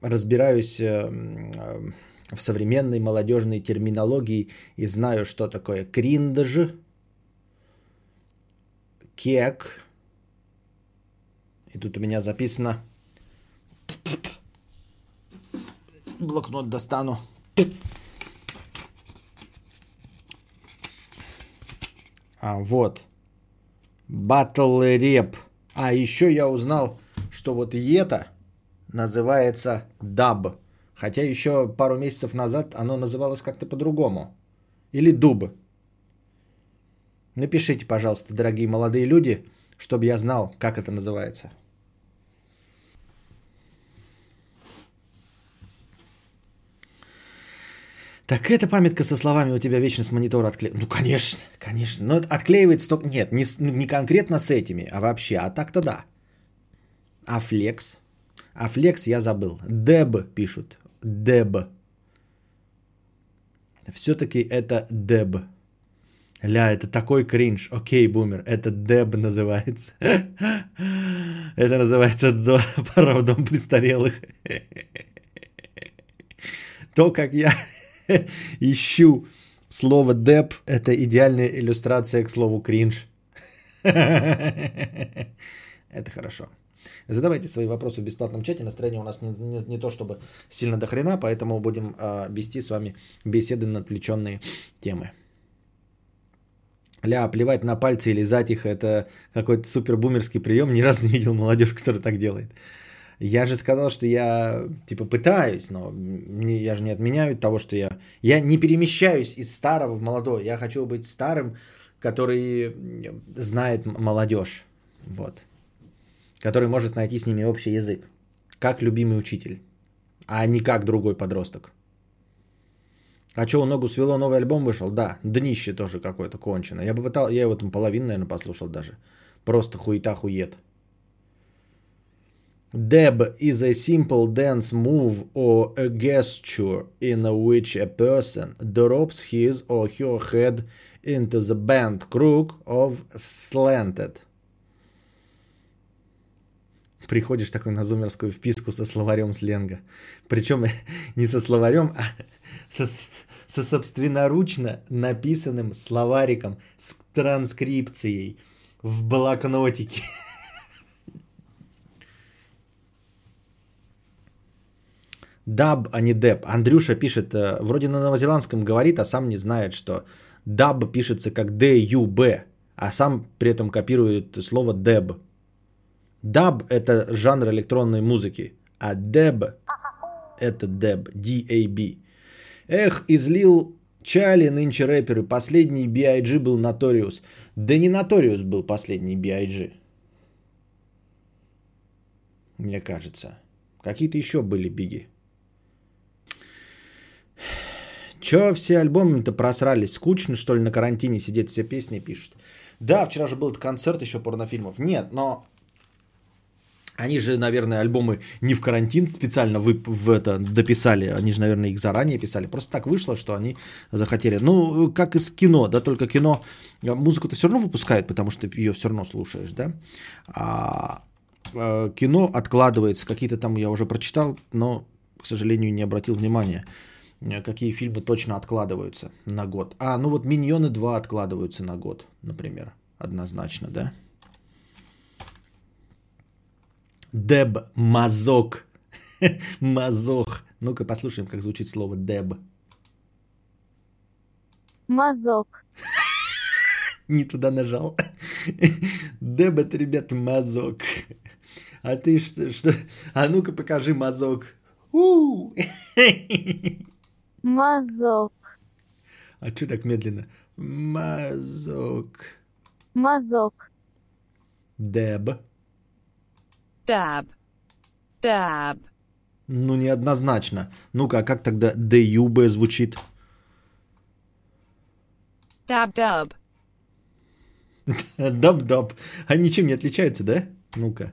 разбираюсь э, в современной молодежной терминологии и знаю, что такое криндж, кек. И тут у меня записано блокнот достану. А, вот. Батл реп. А, еще я узнал, что вот это называется даб. Хотя еще пару месяцев назад оно называлось как-то по-другому. Или дуб. Напишите, пожалуйста, дорогие молодые люди, чтобы я знал, как это называется. Так эта памятка со словами у тебя вечно с монитора отклеивается. Ну, конечно, конечно. Но отклеивается только... Нет, не, не конкретно с этими, а вообще. А так-то да. А флекс? А флекс я забыл. Деб пишут. Деб. Все-таки это деб. Ля, это такой кринж. Окей, бумер, это деб называется. Это называется пора в дом престарелых. То, как я ищу слово деп, это идеальная иллюстрация к слову кринж. Это хорошо. Задавайте свои вопросы в бесплатном чате. Настроение у нас не, не, не то чтобы сильно до хрена, поэтому будем э, вести с вами беседы на отвлеченные темы. Ля, плевать на пальцы и лизать их, это какой-то супер бумерский прием. Ни разу не видел молодежь, которая так делает. Я же сказал, что я типа пытаюсь, но не, я же не отменяю того, что я... Я не перемещаюсь из старого в молодое. Я хочу быть старым, который знает молодежь. Вот. Который может найти с ними общий язык. Как любимый учитель. А не как другой подросток. А что, ногу свело, новый альбом вышел? Да, днище тоже какое-то кончено. Я бы пытал, я его там половину, наверное, послушал даже. Просто хуета хует. Deb is a simple dance move or a gesture in which a person drops his or her head into the bent crook of slanted. Приходишь такой на зумерскую вписку со словарем сленга. Причем не со словарем, а со, со собственноручно написанным словариком с транскрипцией в блокнотике. Даб, а не деп. Андрюша пишет, э, вроде на новозеландском говорит, а сам не знает, что даб пишется как D-U-B, а сам при этом копирует слово деб. Даб – это жанр электронной музыки, а деб – это деб, D-A-B. Эх, излил чали нынче рэперы, последний B.I.G. был Notorious. Да не Notorious был последний B.I.G. Мне кажется. Какие-то еще были биги. Че все альбомы-то просрались? Скучно, что ли, на карантине сидеть, все песни пишут? Да, вчера же был концерт еще порнофильмов. Нет, но они же, наверное, альбомы не в карантин специально вы, в это дописали. Они же, наверное, их заранее писали. Просто так вышло, что они захотели. Ну, как из кино, да, только кино музыку-то все равно выпускают, потому что ее все равно слушаешь, да. А, а кино откладывается. Какие-то там я уже прочитал, но, к сожалению, не обратил внимания. Э, какие фильмы точно откладываются на год. А, ну вот «Миньоны 2» откладываются на год, например. Однозначно, да? Деб Мазок. Мазох. Ну-ка послушаем, как звучит слово деб. Мазок. Не туда нажал. Дебет, ребят, мазок. А ты что? что? А ну-ка покажи мазок. У! Мазок. А что так медленно? Мазок. Мазок. Деб. dab, dab, Ну, неоднозначно. Ну-ка, а как тогда ДЮБ звучит? dub, Даб-даб. Они ничем не отличаются, да? Ну-ка.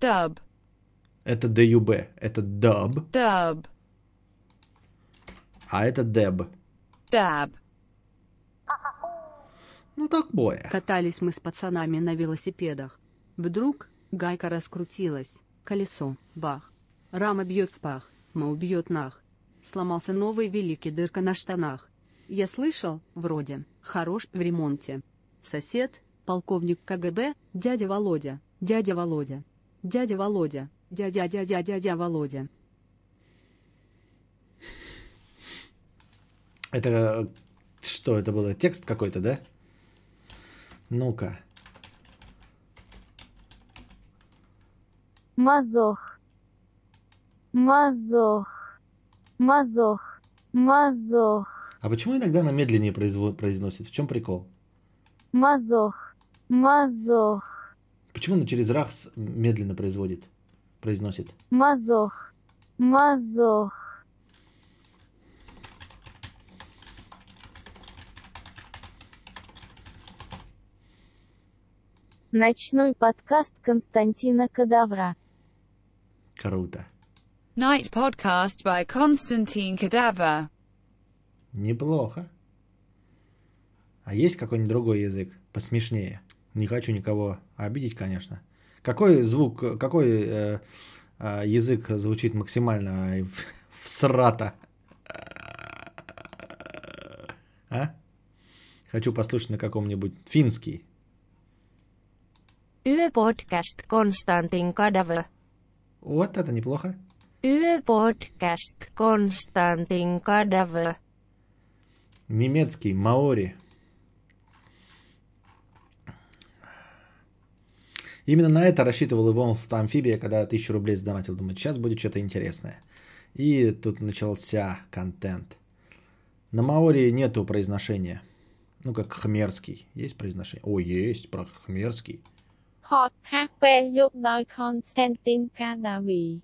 dub, Это ДЮБ. Это даб, dub, а это деб. dab, Ну, такое. Катались мы с пацанами на велосипедах. Вдруг гайка раскрутилась, колесо, бах. Рама бьет в пах, мол бьет нах. Сломался новый великий дырка на штанах. Я слышал, вроде, хорош в ремонте. Сосед, полковник КГБ, дядя Володя, дядя Володя, дядя Володя, дядя дядя дядя Володя. Это что это было? Текст какой-то, да? Ну-ка. Мазох. Мазох. Мазох. Мазох. А почему иногда она медленнее произво- произносит? В чем прикол? Мазох. Мазох. Почему она через рахс медленно производит? Произносит. Мазох. Мазох. Ночной подкаст Константина Кадавра. Круто. night podcast by Konstantin Cadaver, Неплохо. А есть какой-нибудь другой язык? Посмешнее. Не хочу никого обидеть, конечно. Какой звук, какой э, э, язык звучит максимально в- всрато? А? Хочу послушать на каком-нибудь финский. Yöpodcast Konstantin Kadavö. Вот это неплохо. Yöpodcast Konstantin Kadavö. Немецкий, маори. Именно на это рассчитывал Ивон в Амфибия, когда 1000 рублей сдонатил. Думает, сейчас будет что-то интересное. И тут начался контент. На маори нету произношения. Ну, как хмерский. Есть произношение? О, есть, про хмерский. Hot HP dục đói Konstantin Kadavi.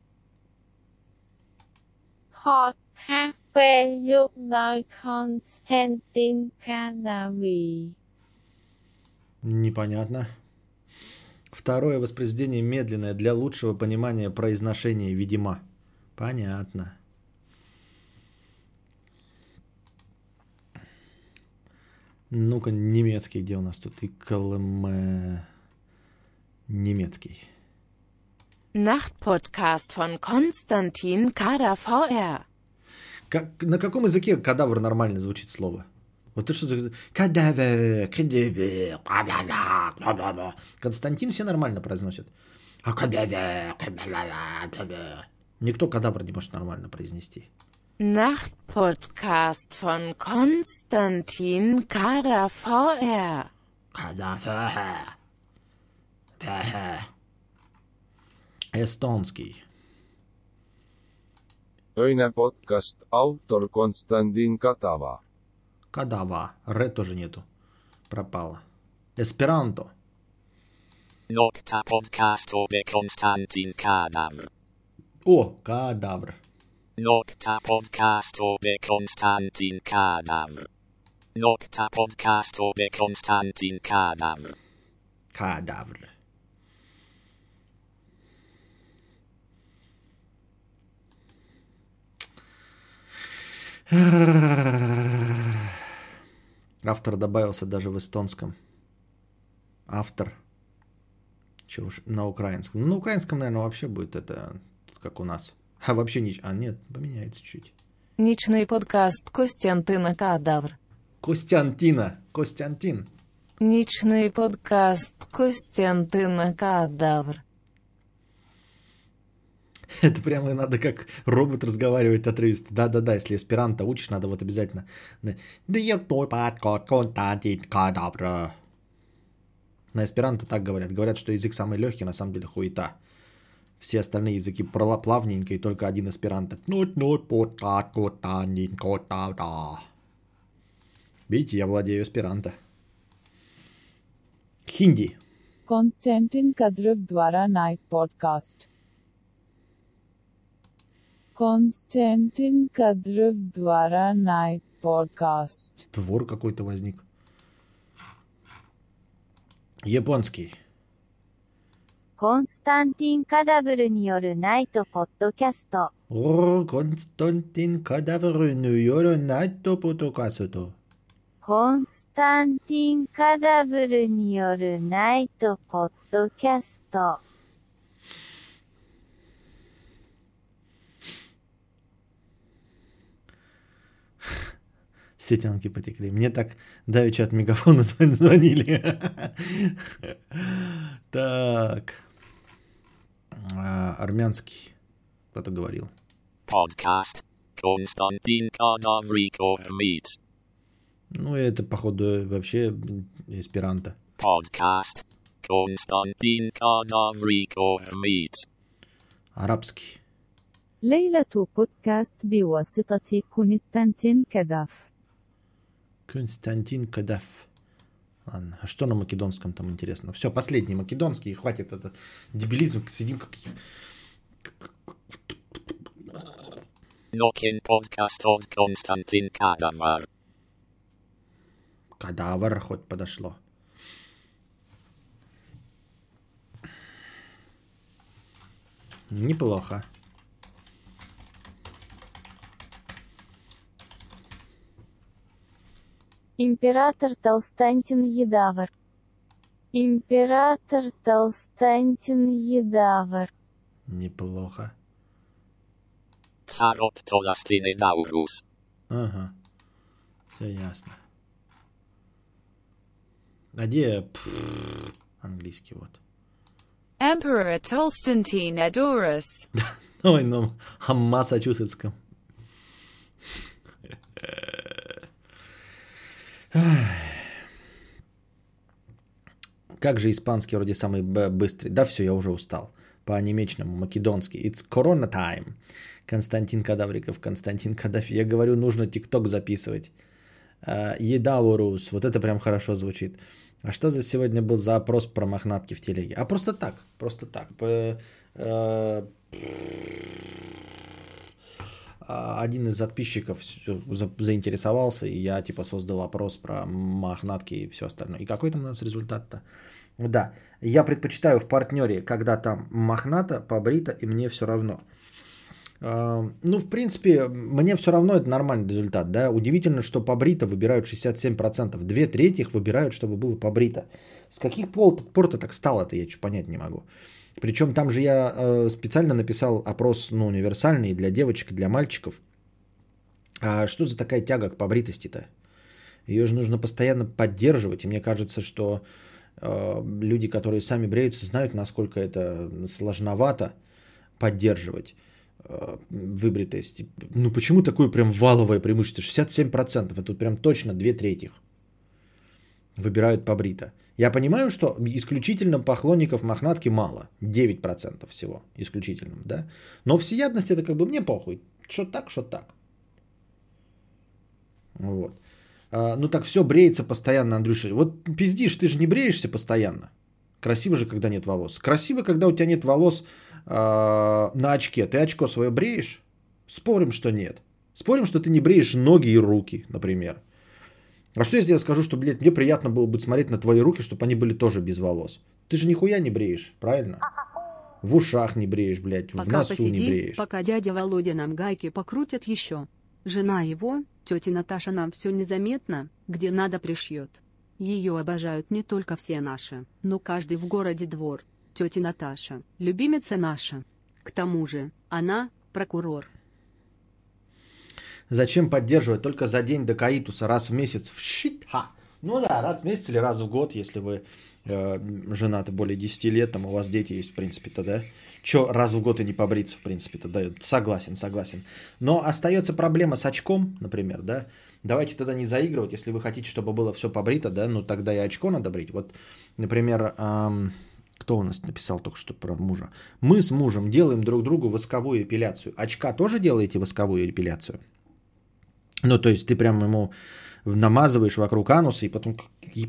Hot HP dục đói Konstantin Kadavi. Непонятно. Второе воспроизведение медленное для лучшего понимания произношения, видимо. Понятно. Ну-ка, немецкий, где у нас тут? И КЛМ... Немецкий. Nachtpodcast von Konstantin Kader VR. Как, на каком языке кадавр нормально звучит слово? Вот ты что ты... Кадавр, кадавр. Константин все нормально произносят. А кадавр, бла-бла. Никто кадавр не может нормально произнести. Nachtpodcast von Konstantin Kader VR. Кадавр. Да. Эстонский. Öinen podcast, autor Konstantin Katava. Кадава. Р тоже нету. Пропало. Эсперанто. Nocta podcasto de Konstantin Kadavr. О, кадавр. Nocta podcasto de Konstantin Kadavr. Nocta podcasto de Konstantin Kadavr. Кадавр. Автор добавился даже в эстонском. Автор. Че уж на украинском. Ну, на украинском, наверное, вообще будет это как у нас. А вообще ничего. А нет, поменяется чуть. Нічний подкаст Костянтина Кадавр. Костянтина. Костянтин. Нічний подкаст Костянтина Кадавр. Это прямо надо как робот разговаривать отрывисто. Да-да-да, если эсперанто учишь, надо вот обязательно. На эсперанто так говорят. Говорят, что язык самый легкий, на самом деле хуета. Все остальные языки плавненько, и только один эсперанто. Видите, я владею эсперанто. Хинди. Константин Кадров દ્વારા Night Podcast. Константин Кадров Двора Найт Подкаст. Твор какой-то возник. Японский. コンスタンティン・カダブルによるナイトポッドキャスト。おー、コンスタンティン・カダブルによるナイトポッドキャスト。コンスタンティン・カダブルによるナイトポッドキャスト。Все тянки потекли. Мне так давеча от мегафона звон- звонили. Так. А, Армянский. Кто-то говорил. Podcast. Konstantin Kadavriko meets. Ну, это, походу, вообще эсперанто. Podcast. Konstantin Kadavriko meets. Арабский. ليلة بودكاست بواسطة كونستانتين كداف Константин Кадаф. Ладно, а что на македонском там интересно? Все, последний македонский, и хватит это дебилизм, сидим как... Knockin podcast od Konstantin Kadavar. Кадавр хоть подошло. Неплохо. Император Толстантин Едавр. Император Толстантин Едавр. Неплохо. Tsarot Tolastinaurus. Ага. Все ясно. А где английский вот? Emperor Tolstantine Edorus. Ой, ну, а Массачусетском. Как же испанский вроде самый быстрый? Да все, я уже устал. По немечному, македонский. It's Corona time. Константин Кадавриков, Константин Каддафи. Я говорю, нужно ТикТок записывать. А, Едаурус. Вот это прям хорошо звучит. А что за сегодня был за опрос про мохнатки в телеге? А просто так, просто так. Э, один из подписчиков заинтересовался, и я типа создал опрос про мохнатки и все остальное. И какой там у нас результат-то? Да, я предпочитаю в партнере, когда там мохната, побрита, и мне все равно. А, Ну, в принципе, мне все равно это нормальный результат. Да? Удивительно, что побрито выбирают 67%. Две трети выбирают, чтобы было побрито. С каких пор, пор-то так стало-то, я что понять не могу. Причем там же я э, специально написал опрос ну, универсальный для девочек для мальчиков. А что за такая тяга к побритости-то? Ее же нужно постоянно поддерживать. И мне кажется, что э, люди, которые сами бреются, знают, насколько это сложновато поддерживать э, выбритость. Ну почему такое прям валовое преимущество? 67%. Это тут прям точно две трети выбирают побрито. Я понимаю, что исключительно поклонников мохнатки мало. 9% всего исключительным, да? Но всеядность это как бы мне похуй. Что так, что так. Вот. А, ну так все бреется постоянно, Андрюша. Вот пиздишь, ты же не бреешься постоянно. Красиво же, когда нет волос. Красиво, когда у тебя нет волос а, на очке. Ты очко свое бреешь? Спорим, что нет. Спорим, что ты не бреешь ноги и руки, например. А что если я скажу, что, блядь, мне приятно было бы смотреть на твои руки, чтобы они были тоже без волос? Ты же нихуя не бреешь, правильно? В ушах не бреешь, блядь, в Пока носу не посидим, бреешь. пока дядя Володя нам гайки покрутят еще. Жена его, тетя Наташа нам все незаметно, где надо пришьет. Ее обожают не только все наши, но каждый в городе двор. Тетя Наташа, любимица наша. К тому же, она прокурор. Зачем поддерживать только за день до каитуса раз в месяц? В щит, ха. Ну да, раз в месяц или раз в год, если вы э, женаты более 10 лет, там у вас дети есть, в принципе-то, да? Че раз в год и не побриться, в принципе-то, да? Согласен, согласен. Но остается проблема с очком, например, да? Давайте тогда не заигрывать, если вы хотите, чтобы было все побрито, да, ну тогда и очко надо брить. Вот, например, эм, кто у нас написал только что про мужа? Мы с мужем делаем друг другу восковую эпиляцию. Очка тоже делаете восковую эпиляцию? Ну, то есть ты прям ему намазываешь вокруг ануса и потом...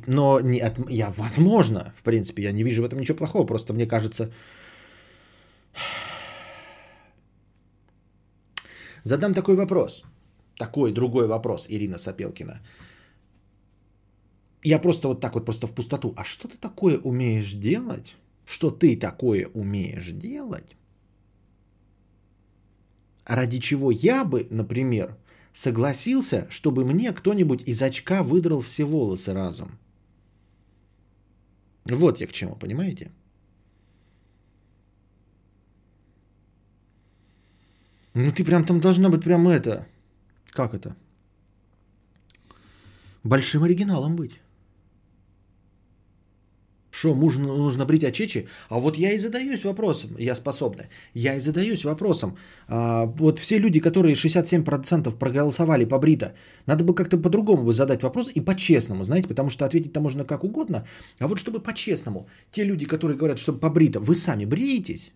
Но не от... я, возможно, в принципе, я не вижу в этом ничего плохого, просто мне кажется... Задам такой вопрос. Такой другой вопрос, Ирина Сапелкина. Я просто вот так вот, просто в пустоту. А что ты такое умеешь делать? Что ты такое умеешь делать? Ради чего я бы, например, согласился, чтобы мне кто-нибудь из очка выдрал все волосы разом. Вот я к чему, понимаете? Ну ты прям там должна быть прям это. Как это? Большим оригиналом быть. Что, мужу нужно брить очечи? А вот я и задаюсь вопросом, я способна, я и задаюсь вопросом. А, вот все люди, которые 67% проголосовали по брита, надо бы как-то по-другому бы задать вопрос и по-честному, знаете, потому что ответить там можно как угодно. А вот чтобы по-честному, те люди, которые говорят, что по брита, вы сами бреетесь?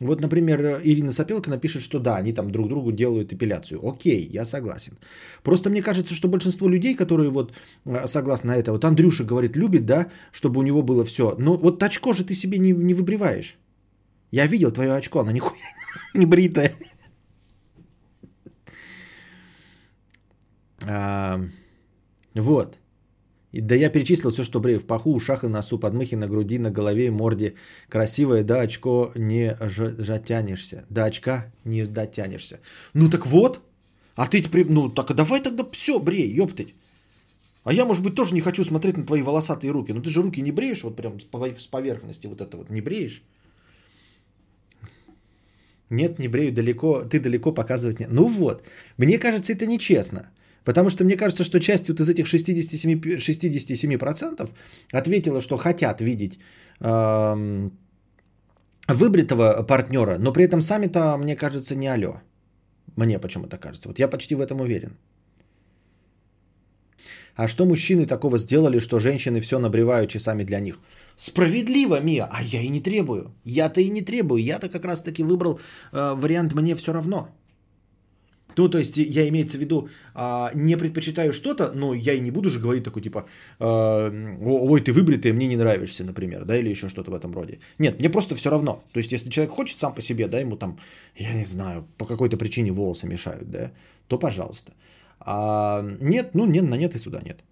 Вот, например, Ирина Сапелка напишет, что да, они там друг другу делают эпиляцию. Окей, я согласен. Просто мне кажется, что большинство людей, которые вот э, согласно это, вот Андрюша говорит, любит, да, чтобы у него было все. Но вот очко же ты себе не, не выбриваешь. Я видел твое очко, оно нихуя не бритое. А, вот. И, да я перечислил все, что брею в паху, ушах и носу, подмыхи на груди, на голове и морде. Красивое, да, очко не дотянешься. До очка не дотянешься. Ну так вот. А ты теперь, ну так давай тогда все брей, ёптать. А я, может быть, тоже не хочу смотреть на твои волосатые руки. Ну ты же руки не бреешь, вот прям с поверхности вот это вот не бреешь. Нет, не брею далеко, ты далеко показывать не. Ну вот, мне кажется, это нечестно. Потому что мне кажется, что часть вот из этих 67%, 67% ответила, что хотят видеть эм, выбритого партнера, но при этом сами-то, мне кажется, не алё. Мне почему-то кажется. Вот я почти в этом уверен. А что мужчины такого сделали, что женщины все набревают часами для них? Справедливо, Мия, а я и не требую. Я-то и не требую. Я-то как раз-таки выбрал э, вариант «мне все равно». Ну, то есть я имеется в виду, а, не предпочитаю что-то, но я и не буду же говорить такой типа, а, ой, ты выбритый, мне не нравишься, например, да, или еще что-то в этом роде. Нет, мне просто все равно. То есть если человек хочет сам по себе, да, ему там, я не знаю, по какой-то причине волосы мешают, да, то пожалуйста. А нет, ну нет, на нет и сюда нет.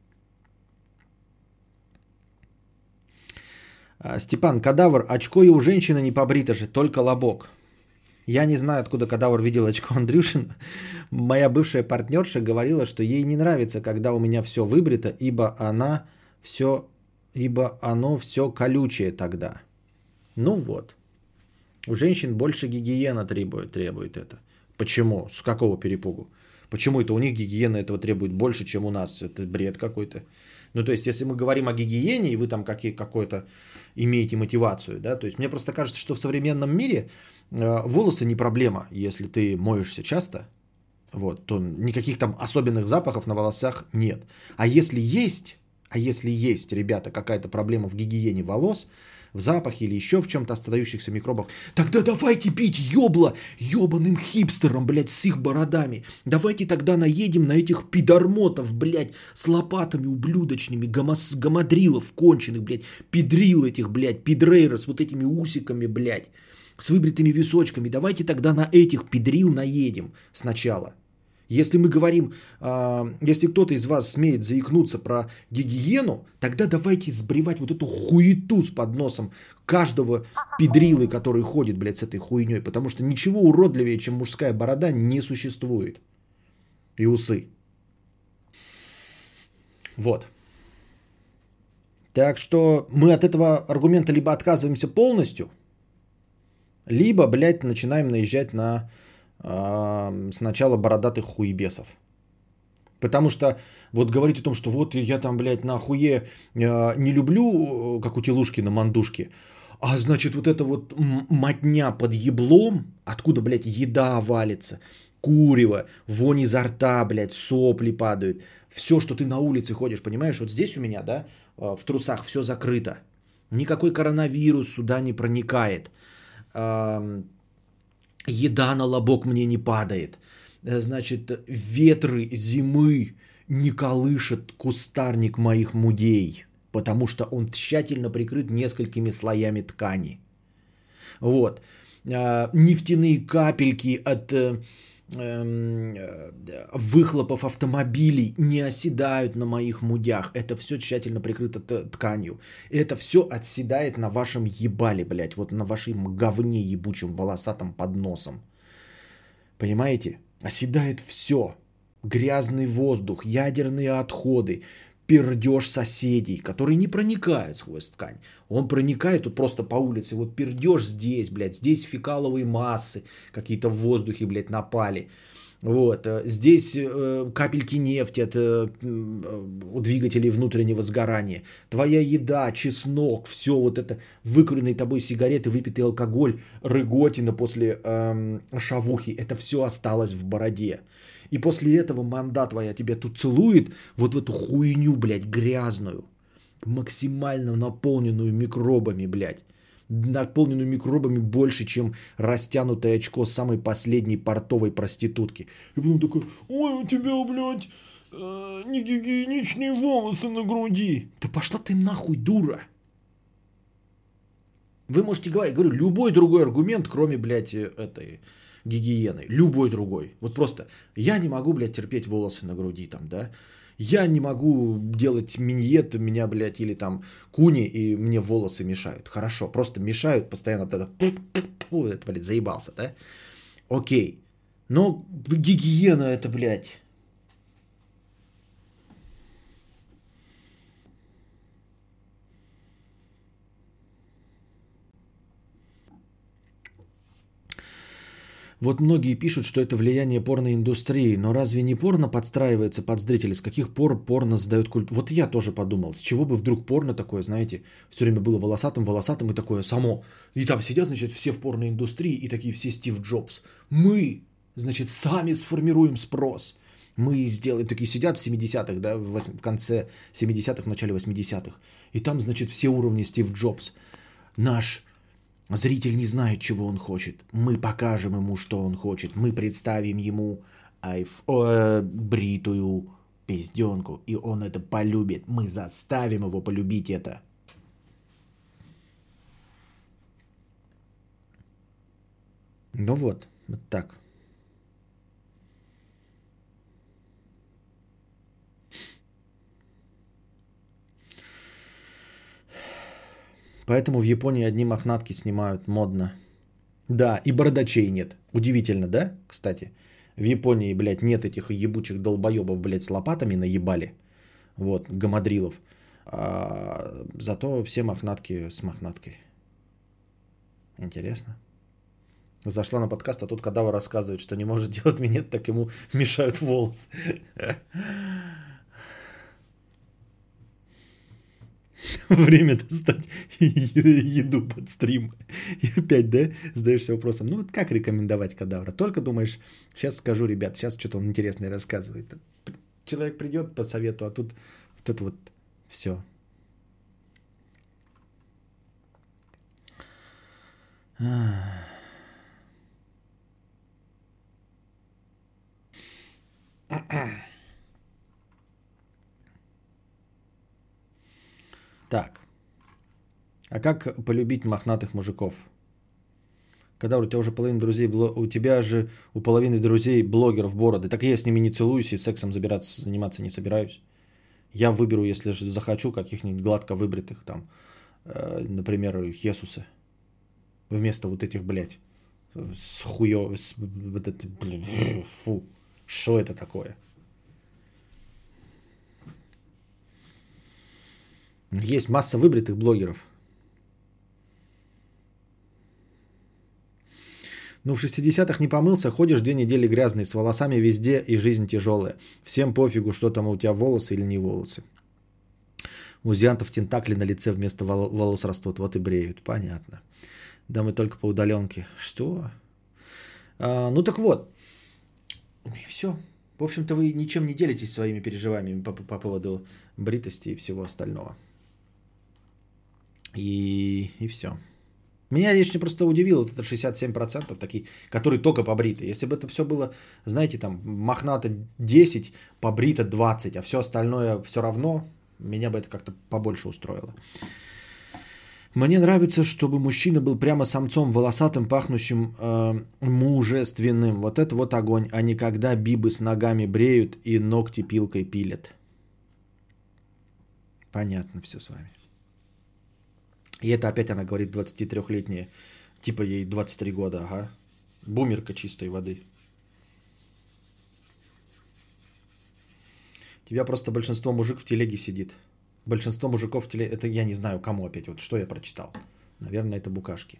А, Степан, кадавр, очко и у женщины не побрито же, только лобок. Я не знаю, откуда кадавр видел очко Андрюшин. Моя бывшая партнерша говорила, что ей не нравится, когда у меня все выбрито, ибо она все, ибо оно все колючее тогда. Ну вот. У женщин больше гигиена требует, требует это. Почему? С какого перепугу? Почему это у них гигиена этого требует больше, чем у нас? Это бред какой-то. Ну, то есть, если мы говорим о гигиене, и вы там какой-то имеете мотивацию, да, то есть мне просто кажется, что в современном мире волосы не проблема, если ты моешься часто, вот, то никаких там особенных запахов на волосах нет. А если есть, а если есть, ребята, какая-то проблема в гигиене волос, в запахе или еще в чем-то остающихся микробах, тогда давайте пить ёбла ёбаным хипстерам, блядь, с их бородами. Давайте тогда наедем на этих пидормотов, блядь, с лопатами ублюдочными, гомос, гамадрилов конченых, блядь, пидрил этих, блядь, пидрейра с вот этими усиками, блядь с выбритыми височками. Давайте тогда на этих педрил наедем сначала. Если мы говорим, э, если кто-то из вас смеет заикнуться про гигиену, тогда давайте сбривать вот эту хуету с подносом каждого педрилы, который ходит, блядь, с этой хуйней. Потому что ничего уродливее, чем мужская борода, не существует. И усы. Вот. Так что мы от этого аргумента либо отказываемся полностью – либо, блядь, начинаем наезжать на э, сначала бородатых хуебесов. Потому что вот говорить о том, что вот я там, блядь, на хуе э, не люблю, э, как у телушки на мандушке, а значит вот это вот матня под еблом, откуда, блядь, еда валится, курево, вонь изо рта, блядь, сопли падают. Все, что ты на улице ходишь, понимаешь? Вот здесь у меня, да, э, в трусах все закрыто. Никакой коронавирус сюда не проникает. Еда на лобок мне не падает. Э, Значит, ветры зимы не колышет кустарник моих мудей, потому что он тщательно прикрыт несколькими слоями ткани. Вот. А, Нефтяные капельки от э, выхлопов автомобилей не оседают на моих мудях. Это все тщательно прикрыто тканью. Это все отседает на вашем ебале, блядь. Вот на вашем говне ебучем волосатом под носом. Понимаете? Оседает все. Грязный воздух, ядерные отходы, пердеж соседей, который не проникает сквозь ткань. Он проникает тут просто по улице. Вот пердеж здесь, блядь, здесь фекаловые массы какие-то в воздухе, блядь, напали. Вот, э, здесь э, капельки нефти от э, э, двигателей внутреннего сгорания. Твоя еда, чеснок, все вот это, выкуренные тобой сигареты, выпитый алкоголь, рыготина после эм, шавухи, это все осталось в бороде. И после этого манда твоя тебя тут целует вот в эту хуйню, блядь, грязную, максимально наполненную микробами, блядь. Наполненную микробами больше, чем растянутое очко самой последней портовой проститутки. И потом такой, ой, у тебя, блядь, э, негигиеничные волосы на груди. Да пошла ты нахуй, дура. Вы можете говорить, говорю, любой другой аргумент, кроме, блядь, этой гигиены. Любой другой. Вот просто я не могу, блядь, терпеть волосы на груди там, да. Я не могу делать миньет, у меня, блядь, или там куни, и мне волосы мешают. Хорошо, просто мешают постоянно. Вот это, это, блядь, заебался, да? Окей. Но гигиена это, блядь, Вот многие пишут, что это влияние порноиндустрии, но разве не порно подстраивается под зрителей? С каких пор порно задает культ? Вот я тоже подумал, с чего бы вдруг порно такое, знаете, все время было волосатым, волосатым и такое само. И там сидят, значит, все в порноиндустрии и такие все Стив Джобс. Мы, значит, сами сформируем спрос. Мы сделаем, такие сидят в 70-х, да, в, в конце 70-х, в начале 80-х. И там, значит, все уровни Стив Джобс. Наш Зритель не знает, чего он хочет. Мы покажем ему, что он хочет. Мы представим ему айф... э, бритую пизденку, и он это полюбит. Мы заставим его полюбить это. Ну вот, вот так. Поэтому в Японии одни мохнатки снимают модно. Да, и бородачей нет. Удивительно, да, кстати? В Японии, блядь, нет этих ебучих долбоебов, блядь, с лопатами наебали. Вот, гамадрилов. А, зато все мохнатки с мохнаткой. Интересно. Зашла на подкаст, а тут кадавр рассказывает, что не может делать минет, так ему мешают волосы. Время достать еду под стрим. И опять, да, задаешься вопросом, ну вот как рекомендовать кадавра? Только думаешь, сейчас скажу, ребят, сейчас что-то он интересное рассказывает. Человек придет по совету, а тут вот это вот все. Так. А как полюбить мохнатых мужиков? Когда у тебя уже половина друзей, у тебя же у половины друзей блогеров бороды. Так я с ними не целуюсь и сексом забираться, заниматься не собираюсь. Я выберу, если же захочу, каких-нибудь гладко выбритых там, э, например, Хесуса. Вместо вот этих, блядь, с хуё, с, вот это, блин, фу. Что это такое? Есть масса выбритых блогеров. Ну, в 60-х не помылся, ходишь две недели грязный, с волосами везде и жизнь тяжелая. Всем пофигу, что там у тебя волосы или не волосы. У зиантов тентакли на лице вместо вол- волос растут, вот и бреют. Понятно. Да мы только по удаленке. Что? А, ну так вот, все. В общем-то, вы ничем не делитесь своими переживаниями по, по поводу бритости и всего остального. И, и все. Меня лично просто удивило, вот это 67% такие, которые только побриты. Если бы это все было, знаете, там, мохнато 10, побрито 20, а все остальное все равно, меня бы это как-то побольше устроило. Мне нравится, чтобы мужчина был прямо самцом, волосатым, пахнущим э, мужественным. Вот это вот огонь, а не когда бибы с ногами бреют и ногти пилкой пилят. Понятно все с вами. И это опять она говорит 23-летняя, типа ей 23 года, ага. Бумерка чистой воды. Тебя просто большинство мужик в телеге сидит. Большинство мужиков в телеге... Это я не знаю, кому опять. Вот что я прочитал. Наверное, это букашки.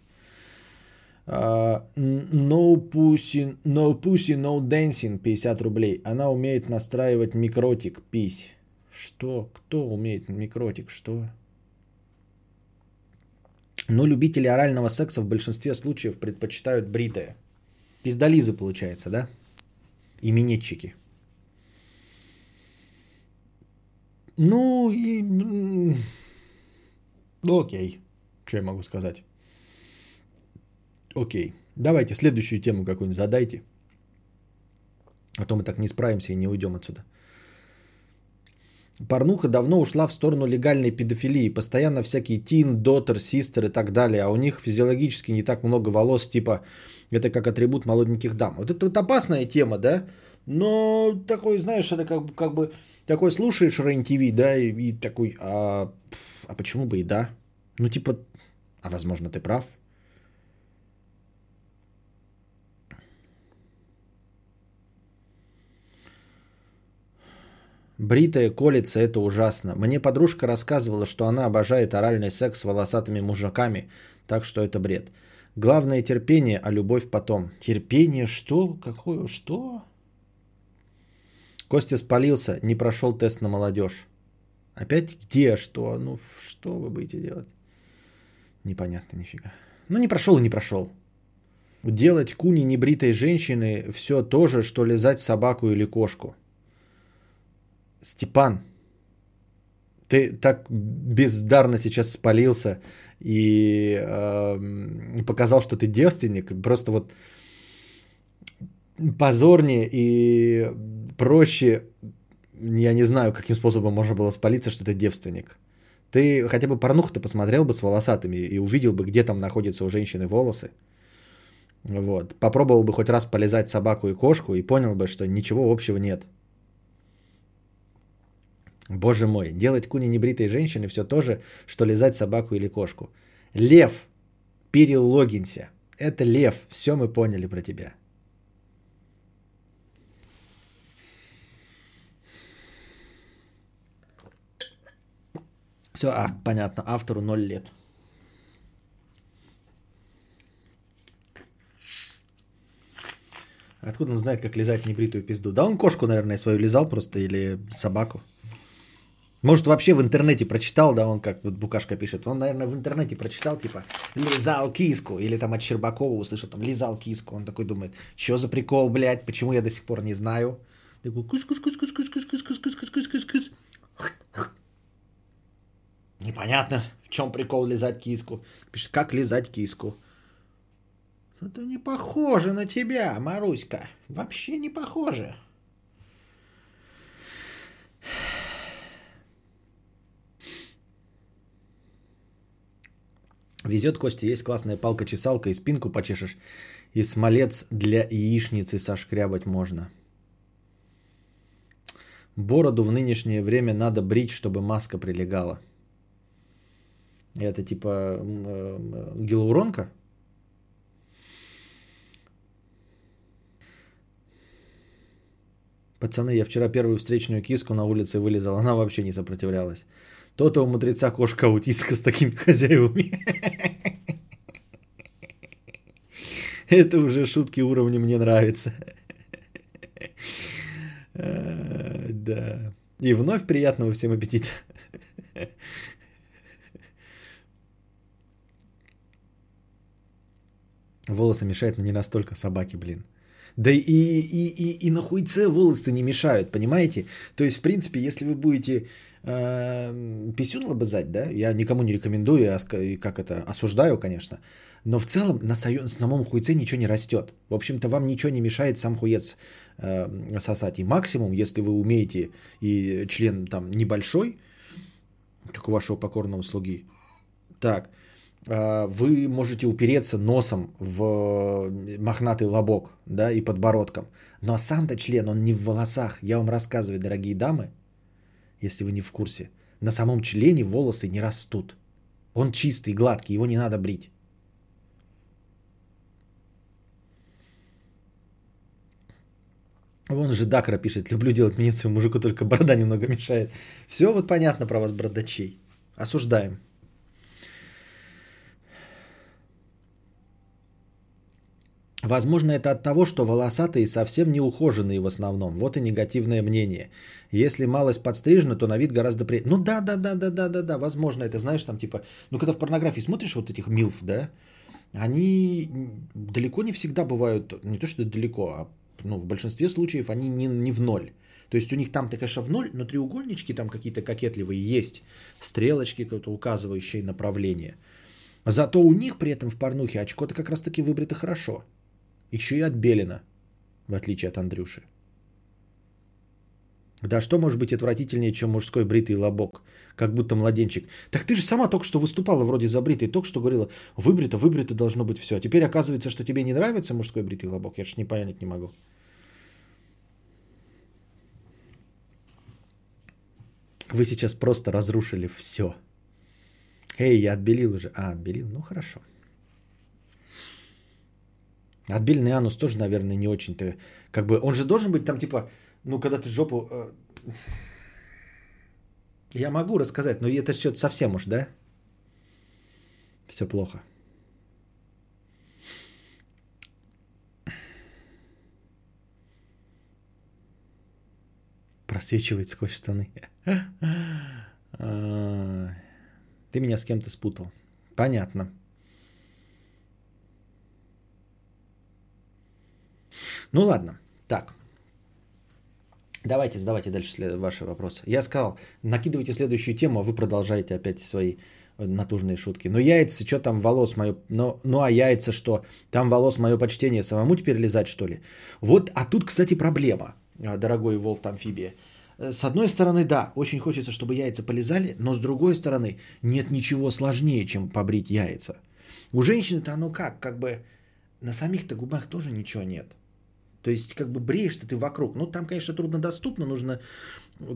Uh, no pussy, no pussy, no dancing, 50 рублей. Она умеет настраивать микротик, пись. Что? Кто умеет микротик? Что? Но любители орального секса в большинстве случаев предпочитают бритое. Пиздализы, получается, да? И минетчики. Ну, и... Окей. Что я могу сказать? Окей. Давайте следующую тему какую-нибудь задайте. А то мы так не справимся и не уйдем отсюда. Порнуха давно ушла в сторону легальной педофилии. Постоянно всякие тин, дотер, систер и так далее. А у них физиологически не так много волос, типа это как атрибут молоденьких дам. Вот это вот опасная тема, да? Но такой, знаешь, это как бы, как бы такой слушаешь рен да, и, и такой, а, а почему бы и да? Ну типа, а возможно ты прав. Бритая колется – это ужасно. Мне подружка рассказывала, что она обожает оральный секс с волосатыми мужиками, так что это бред. Главное терпение, а любовь потом. Терпение что? Какое? Что? Костя спалился, не прошел тест на молодежь. Опять где? Что? Ну, что вы будете делать? Непонятно нифига. Ну, не прошел и не прошел. Делать куни небритой женщины все то же, что лизать собаку или кошку – Степан, ты так бездарно сейчас спалился и э, показал, что ты девственник. Просто вот позорнее и проще, я не знаю, каким способом можно было спалиться, что ты девственник. Ты хотя бы порнуху-то посмотрел бы с волосатыми и увидел бы, где там находятся у женщины волосы. Вот. Попробовал бы хоть раз полезать собаку и кошку и понял бы, что ничего общего нет. Боже мой, делать куни небритой женщины все то же, что лизать собаку или кошку. Лев, перелогинься. Это лев, все мы поняли про тебя. Все, а, понятно, автору 0 лет. Откуда он знает, как лизать небритую пизду? Да он кошку, наверное, свою лизал просто или собаку. Может, вообще в интернете прочитал, да, он как вот Букашка пишет, он, наверное, в интернете прочитал, типа, лизал киску, или там от Щербакова услышал, там, лизал киску, он такой думает, что за прикол, блядь, почему я до сих пор не знаю? Такой, кус кус кус кус кус кус кус кус кус кус кус кус кус Непонятно, в чем прикол лизать киску. Пишет, как лизать киску. Это не похоже на тебя, Маруська. Вообще не похоже. Везет, Костя, есть классная палка-чесалка и спинку почешешь. И смолец для яичницы сошкрябать можно. Бороду в нынешнее время надо брить, чтобы маска прилегала. Это типа э? Пацаны, я вчера первую встречную киску на улице вылезал, она вообще не сопротивлялась. То-то у мудреца кошка аутистка с такими хозяевами. Это уже шутки уровня мне нравится. Э, да. И вновь приятного всем аппетита. Волосы мешают, но не настолько собаки, блин. Да и, и, и, и на хуйце волосы не мешают, понимаете? То есть, в принципе, если вы будете писюн лобызать, да, я никому не рекомендую, ска- как это, осуждаю, конечно, но в целом на самом хуйце ничего не растет. В общем-то, вам ничего не мешает сам хуец э, сосать. И максимум, если вы умеете, и член там небольшой, как у вашего покорного слуги, так, э, вы можете упереться носом в мохнатый лобок, да, и подбородком. Но сам-то член, он не в волосах. Я вам рассказываю, дорогие дамы, если вы не в курсе. На самом члене волосы не растут. Он чистый, гладкий, его не надо брить. Вон же Дакра пишет, люблю делать миницию, мужику только борода немного мешает. Все вот понятно про вас, бородачей. Осуждаем. Возможно, это от того, что волосатые совсем не ухоженные в основном. Вот и негативное мнение. Если малость подстрижена, то на вид гораздо при... Ну да, да, да, да, да, да, да, возможно, это знаешь, там типа... Ну, когда в порнографии смотришь вот этих милф, да, они далеко не всегда бывают, не то что далеко, а ну, в большинстве случаев они не, не в ноль. То есть у них там-то, конечно, в ноль, но треугольнички там какие-то кокетливые есть, стрелочки, указывающие направление. Зато у них при этом в порнухе очко-то как раз-таки выбрито хорошо. Еще и отбелено, в отличие от Андрюши. Да что может быть отвратительнее, чем мужской бритый лобок? Как будто младенчик. Так ты же сама только что выступала вроде за бритый, только что говорила, выбрито, выбрито должно быть все. А теперь оказывается, что тебе не нравится мужской бритый лобок. Я ж не понять не могу. Вы сейчас просто разрушили все. Эй, я отбелил уже. А, отбелил? Ну хорошо. Отбеленный анус тоже, наверное, не очень-то... Как бы он же должен быть там типа... Ну, когда ты жопу... э, Я могу рассказать, но это что-то совсем уж, да? Все плохо. Просвечивает сквозь штаны. Ты меня с кем-то спутал. Понятно. Ну ладно. Так. Давайте, задавайте дальше ваши вопросы. Я сказал, накидывайте следующую тему, а вы продолжаете опять свои э, натужные шутки. Но яйца, что там волос мое? Ну, ну а яйца что? Там волос мое почтение самому теперь лизать, что ли? Вот, а тут, кстати, проблема, а, дорогой Волф Амфибия. Э, С одной стороны, да, очень хочется, чтобы яйца полезали, но с другой стороны, нет ничего сложнее, чем побрить яйца. У женщины-то оно как? Как бы на самих-то губах тоже ничего нет. То есть, как бы бреешь ты вокруг. Ну, там, конечно, труднодоступно, нужно,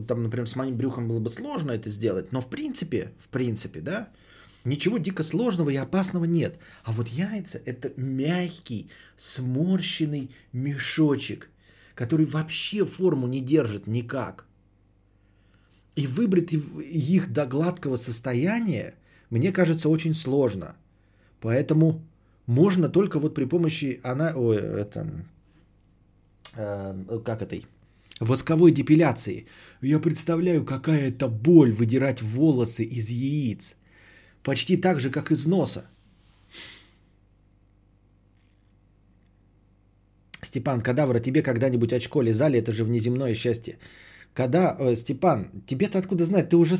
там, например, с моим брюхом было бы сложно это сделать, но в принципе, в принципе, да, ничего дико сложного и опасного нет. А вот яйца – это мягкий, сморщенный мешочек, который вообще форму не держит никак. И выбрать их до гладкого состояния, мне кажется, очень сложно. Поэтому можно только вот при помощи она, ой, это, э, как этой, восковой депиляции. Я представляю, какая это боль выдирать волосы из яиц. Почти так же, как из носа. Степан Кадавра, тебе когда-нибудь очко лизали? Это же внеземное счастье. Когда, э, Степан, тебе-то откуда знать? Ты уже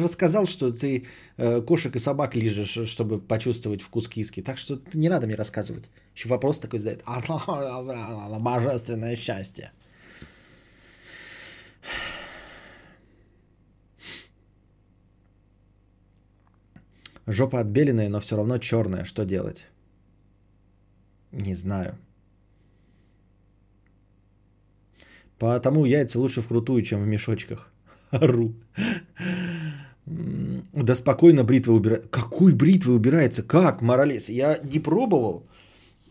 рассказал, что ты э, кошек и собак лижешь, чтобы почувствовать вкус киски. Так что не надо мне рассказывать. Еще вопрос такой задает. Божественное счастье. Жопа отбеленная, но все равно черная. Что делать? Не знаю. Потому яйца лучше вкрутую, чем в мешочках. Ру. Да спокойно бритва убирает. Какой бритвой убирается? Как, моралес? Я не пробовал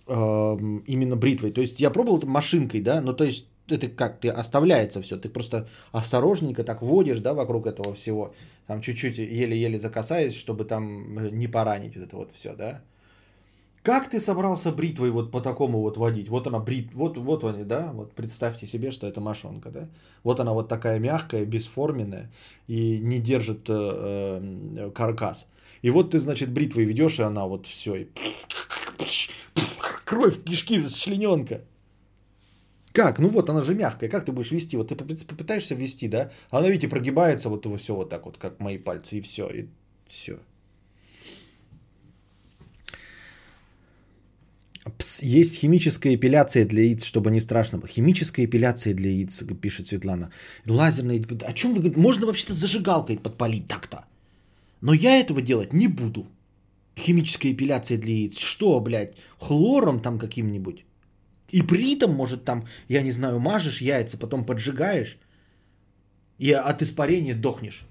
именно бритвой. То есть я пробовал это машинкой, да, но то есть это как, ты оставляется все, ты просто осторожненько так водишь, да, вокруг этого всего, там чуть-чуть еле-еле закасаясь, чтобы там э, не поранить вот это вот все, да. Как ты собрался бритвой вот по такому вот водить? Вот она брит, вот, вот они, да, вот представьте себе, что это мошонка, да. Вот она вот такая мягкая, бесформенная и не держит э, э, каркас. И вот ты, значит, бритвой ведешь, и она вот все, и кровь, кишки, члененка. Как? Ну вот, она же мягкая. Как ты будешь вести? Вот ты поп- попытаешься ввести, да? Она, видите, прогибается вот его все вот так вот, как мои пальцы, и все. И все. Есть химическая эпиляция для яиц, чтобы не страшно было. Химическая эпиляция для яиц, пишет Светлана. Лазерная. О чем вы говорите? Можно вообще-то зажигалкой подпалить так-то. Но я этого делать не буду. Химическая эпиляция для яиц. Что, блядь, хлором там каким-нибудь? Ипритом, может, там, я не знаю, мажешь яйца, потом поджигаешь, и от испарения дохнешь.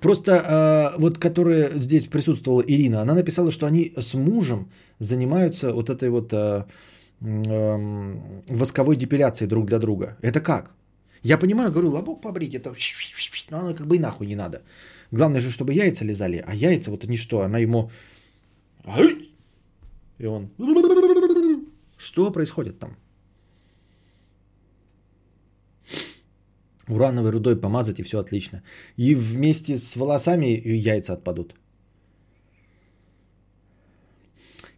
Просто э, вот, которая здесь присутствовала Ирина, она написала, что они с мужем занимаются вот этой вот э, м, восковой депиляцией друг для друга. Это как? Я понимаю, говорю, лобок побрить, это но оно как бы и нахуй не надо. Главное же, чтобы яйца лизали, а яйца вот они что, она ему... И он... Что происходит там? Урановой рудой помазать и все отлично. И вместе с волосами яйца отпадут.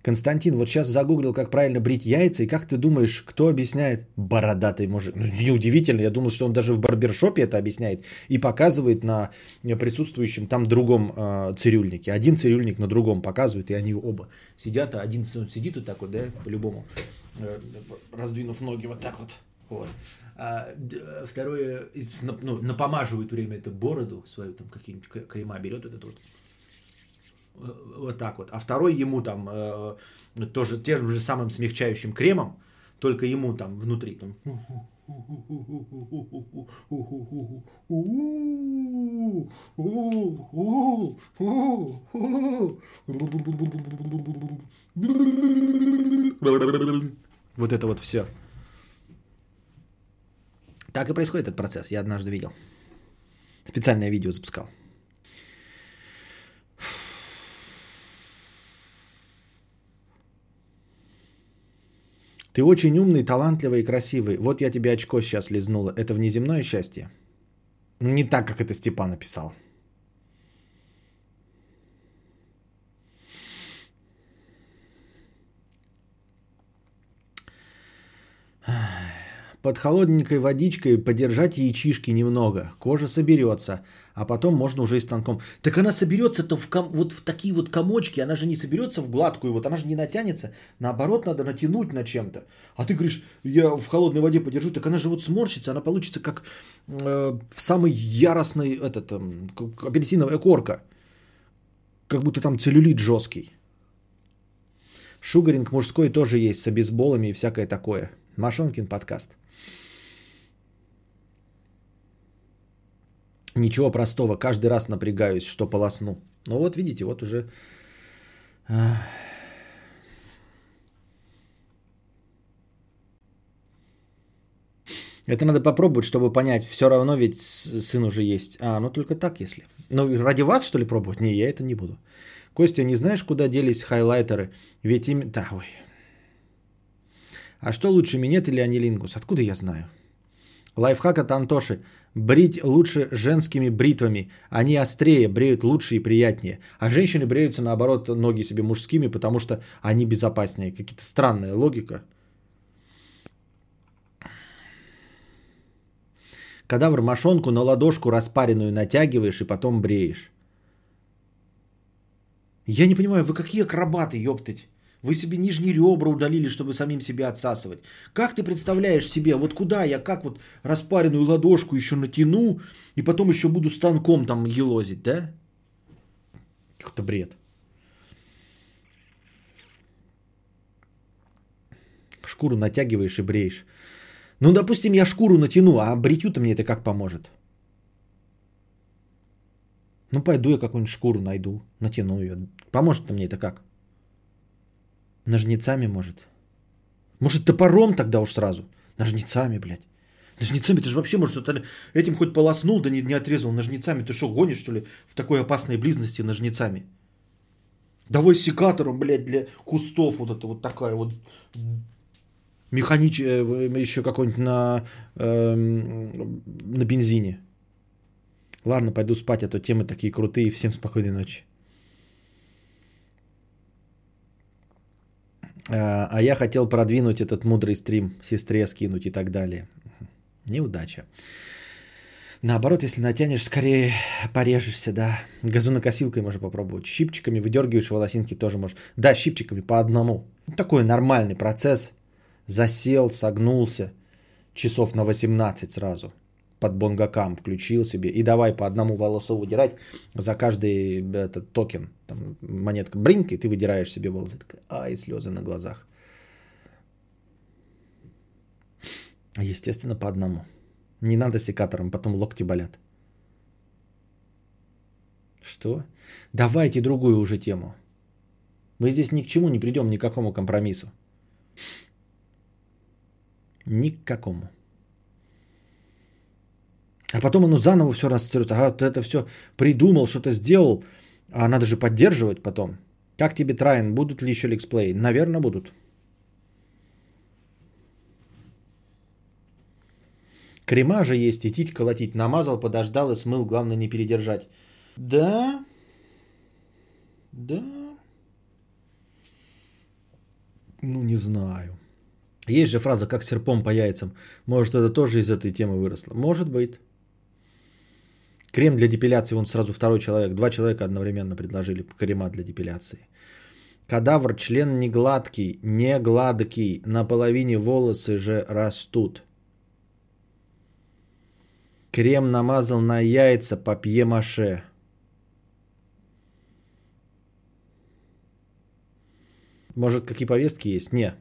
Константин, вот сейчас загуглил, как правильно брить яйца, и как ты думаешь, кто объясняет? Бородатый мужик. Ну, неудивительно, я думал, что он даже в барбершопе это объясняет и показывает на присутствующем там другом э, цирюльнике. Один цирюльник на другом показывает, и они оба сидят, а один сидит вот так вот, да, по-любому, э, раздвинув ноги вот так вот. вот. А второе, ну, напомаживает время это бороду свою, там какие-нибудь крема берет, вот это вот Э, вот так вот. А второй ему там э, тоже тем же самым смягчающим кремом, только ему там внутри. Там, вот это вот все. Так и происходит этот процесс. Я однажды видел. Специальное видео запускал. Ты очень умный, талантливый и красивый. Вот я тебе очко сейчас лизнула. Это внеземное счастье? Не так, как это Степан написал. Под холодненькой водичкой подержать яичишки немного. Кожа соберется, а потом можно уже и станком. Так она соберется-то в ком- вот в такие вот комочки, она же не соберется в гладкую, вот она же не натянется. Наоборот, надо натянуть на чем-то. А ты говоришь, я в холодной воде подержу, так она же вот сморщится, она получится как э, самый яростный этот, как апельсиновая корка. Как будто там целлюлит жесткий. Шугаринг мужской тоже есть с обезболами и всякое такое. Машонкин подкаст. Ничего простого, каждый раз напрягаюсь, что полосну. Ну вот видите, вот уже... а. Это надо попробовать, чтобы понять. Все равно ведь сын уже есть. А, ну только так, если. Ну, ради вас, что ли, пробовать? Не, я это не буду. Костя, не знаешь, куда делись хайлайтеры? Ведь им... Да, ой. А что лучше, минет или анилингус? Откуда я знаю? Лайфхак от Антоши. Брить лучше женскими бритвами. Они острее, бреют лучше и приятнее. А женщины бреются, наоборот, ноги себе мужскими, потому что они безопаснее. Какие-то странная логика. Кадавр мошонку на ладошку распаренную натягиваешь и потом бреешь. Я не понимаю, вы какие акробаты, ёптать. Вы себе нижние ребра удалили, чтобы самим себе отсасывать. Как ты представляешь себе, вот куда я, как вот распаренную ладошку еще натяну, и потом еще буду станком там елозить, да? Какой-то бред. Шкуру натягиваешь и бреешь. Ну, допустим, я шкуру натяну, а бритью-то мне это как поможет? Ну, пойду я какую-нибудь шкуру найду, натяну ее. Поможет-то мне это как? Ножницами, может? Может, топором тогда уж сразу? Ножницами, блядь. Ножницами, ты же вообще, может, что-то этим хоть полоснул, да не, не отрезал ножницами. Ты что, гонишь, что ли, в такой опасной близости ножницами? Давай секатором, блядь, для кустов вот это вот такая вот механич... э, еще какой-нибудь на, эм, на бензине. Ладно, пойду спать, а то темы такие крутые. Всем спокойной ночи. А а я хотел продвинуть этот мудрый стрим, сестре скинуть и так далее. Неудача. Наоборот, если натянешь, скорее порежешься, да. Газонокосилкой можно попробовать. Щипчиками выдергиваешь волосинки тоже можешь. Да, щипчиками по одному. Ну, такой нормальный процесс. Засел, согнулся. Часов на 18 сразу. Под бонгакам включил себе. И давай по одному волосу выдирать за каждый этот токен. Там монетка бринк, и ты выдираешь себе волосы. Такая, Ай, слезы на глазах. Естественно, по одному. Не надо секатором, потом локти болят. Что? Давайте другую уже тему. Мы здесь ни к чему не придем, ни к какому компромиссу. Ни к какому. А потом оно заново все расцветет. Ага, ты это все придумал, что-то сделал. А надо же поддерживать потом. Как тебе, Трайн, будут ли еще ликсплей? Наверное, будут. Крема же есть, и тить колотить. Намазал, подождал и смыл, главное не передержать. Да? Да? Ну, не знаю. Есть же фраза, как серпом по яйцам. Может, это тоже из этой темы выросло? Может быть. Крем для депиляции, вон сразу второй человек. Два человека одновременно предложили крема для депиляции. Кадавр, член не гладкий, не гладкий, на половине волосы же растут. Крем намазал на яйца папье-маше. Может, какие повестки есть? Не.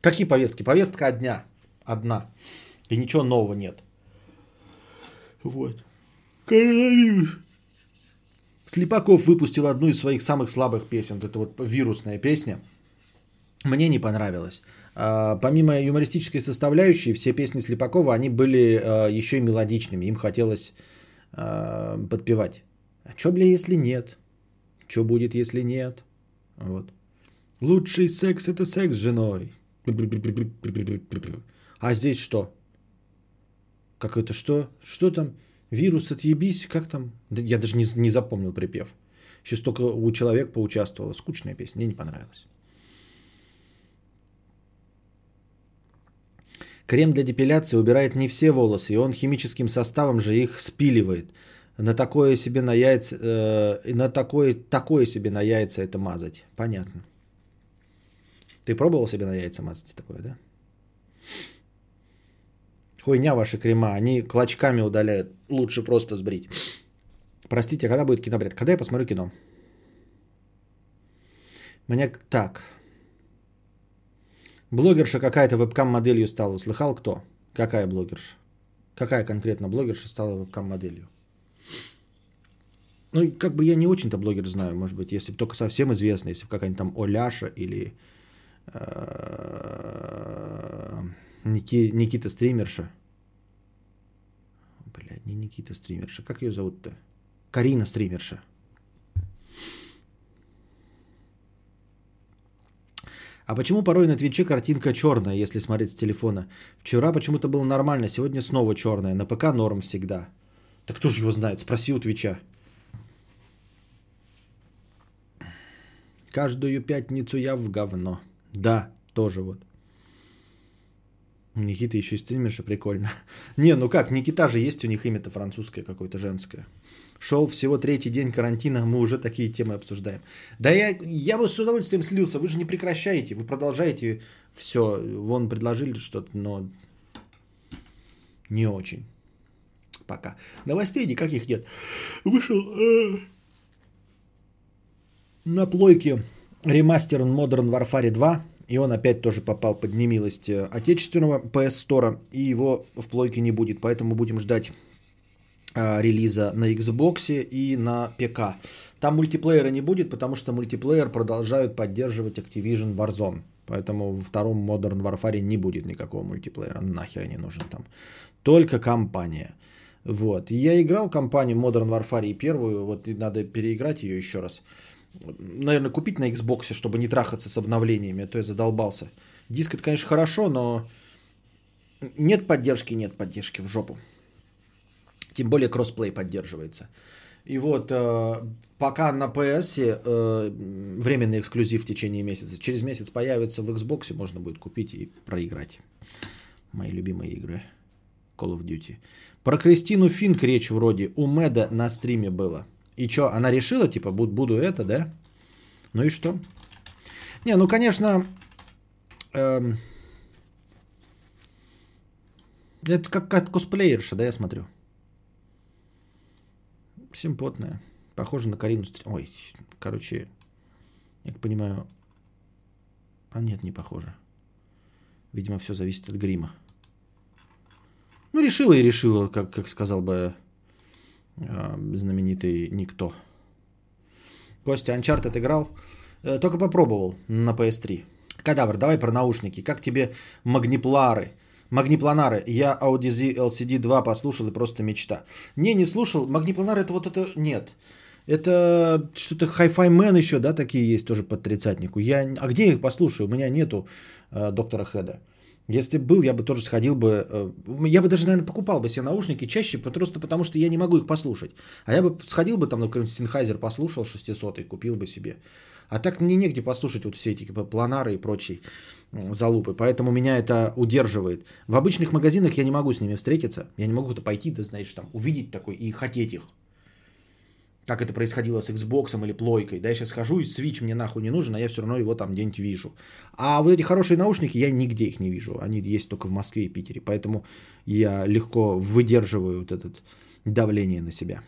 Какие повестки? Повестка одна. Одна. И ничего нового нет. Вот. Коронавирус. Слепаков выпустил одну из своих самых слабых песен. Вот Это вот вирусная песня. Мне не понравилось. А, Помимо юмористической составляющей, все песни Слепакова, они были а, еще и мелодичными. Им хотелось а, подпевать. А что, бля, если нет? Что будет, если нет? Вот. Лучший секс это секс с женой. А здесь что? Как это что? Что там? Вирус отъебись? Как там? Я даже не, не запомнил припев. Сейчас только у человека поучаствовала. Скучная песня, мне не понравилась. Крем для депиляции убирает не все волосы, и он химическим составом же их спиливает. На такое себе на яйца, э, на такое, такое себе на яйца это мазать. Понятно. Ты пробовал себе на яйца мазать такое, да? Хуйня ваши крема, они клочками удаляют. Лучше просто сбрить. Простите, а когда будет кинобред? Когда я посмотрю кино? Мне так. Блогерша какая-то вебкам-моделью стала. Слыхал кто? Какая блогерша? Какая конкретно блогерша стала вебкам-моделью? Ну, как бы я не очень-то блогер знаю, может быть, если бы только совсем известно, если бы какая-нибудь там Оляша или э, Ники- Никита Стримерша. Блядь, не Никита Стримерша. Как ее зовут-то? Карина Стримерша. А почему порой на Твиче картинка черная, если смотреть с телефона? Вчера почему-то было нормально, сегодня снова черная. На ПК норм всегда. Так кто же его знает? Спроси у Твича. Каждую пятницу я в говно. Да, тоже вот. Никита еще и стримерша, прикольно. Не, ну как, Никита же есть у них имя-то французское какое-то женское. Шел всего третий день карантина, мы уже такие темы обсуждаем. Да я, я бы с удовольствием слился, вы же не прекращаете, вы продолжаете все. Вон предложили что-то, но не очень. Пока. Новостей никаких нет. Вышел э, на плойке ремастер Modern Warfare 2. И он опять тоже попал под немилость э, отечественного PS Store. И его в плойке не будет. Поэтому будем ждать а, релиза на Xbox и на ПК. Там мультиплеера не будет, потому что мультиплеер продолжают поддерживать Activision Warzone. Поэтому во втором Modern Warfare не будет никакого мультиплеера. Нахер не нужен там. Только компания. Вот. Я играл компанию Modern Warfare первую. Вот и надо переиграть ее еще раз. Наверное, купить на Xbox, чтобы не трахаться с обновлениями, а то я задолбался. Диск это, конечно, хорошо, но нет поддержки, нет поддержки в жопу. Тем более кроссплей поддерживается. И вот э, пока на PS э, временный эксклюзив в течение месяца. Через месяц появится в Xbox, можно будет купить и проиграть. Мои любимые игры. Call of Duty. Про Кристину Финк речь вроде у Мэда на стриме было. И что, она решила, типа, буду, буду это, да? Ну и что? Не, ну, конечно, эм, это как, как косплеерша, да, я смотрю. Симпотная. Похоже на Карину Стр... Ой, короче, я так понимаю... А нет, не похоже. Видимо, все зависит от грима. Ну, решила и решила, как, как сказал бы знаменитый никто. Костя, Uncharted играл? Э, только попробовал на PS3. Кадавр, давай про наушники. Как тебе магниплары? Магнипланары. Я Audi LCD 2 послушал и просто мечта. Не, не слушал. Магнипланары это вот это нет. Это что-то Hi-Fi Man еще, да, такие есть тоже под тридцатнику. Я... А где их послушаю? У меня нету э, доктора Хеда. Если был, я бы тоже сходил бы. Э, я бы даже, наверное, покупал бы себе наушники чаще, просто потому что я не могу их послушать. А я бы сходил бы там на какой-нибудь Sennheiser, послушал 600 и купил бы себе. А так мне негде послушать вот все эти типа, планары и прочие залупы. Поэтому меня это удерживает. В обычных магазинах я не могу с ними встретиться. Я не могу это пойти, да знаешь, там увидеть такой и хотеть их как это происходило с Xbox или плойкой. Да, я сейчас хожу, и Switch мне нахуй не нужен, а я все равно его там где-нибудь вижу. А вот эти хорошие наушники, я нигде их не вижу. Они есть только в Москве и Питере. Поэтому я легко выдерживаю вот это давление на себя.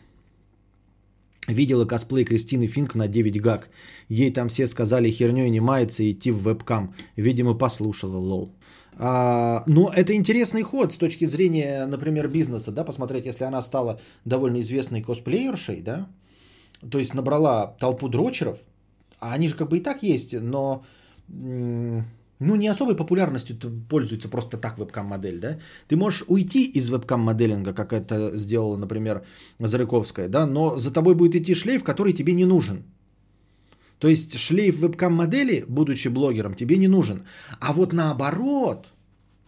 Видела косплей Кристины Финк на 9 гаг. Ей там все сказали херней не мается идти в вебкам. Видимо, послушала, лол. А, но это интересный ход с точки зрения, например, бизнеса, да, посмотреть, если она стала довольно известной косплеершей, да, то есть набрала толпу дрочеров, а они же как бы и так есть, но ну, не особой популярностью пользуется просто так вебкам-модель, да? Ты можешь уйти из вебкам-моделинга, как это сделала, например, Зарыковская, да, но за тобой будет идти шлейф, который тебе не нужен. То есть шлейф вебкам-модели, будучи блогером, тебе не нужен. А вот наоборот –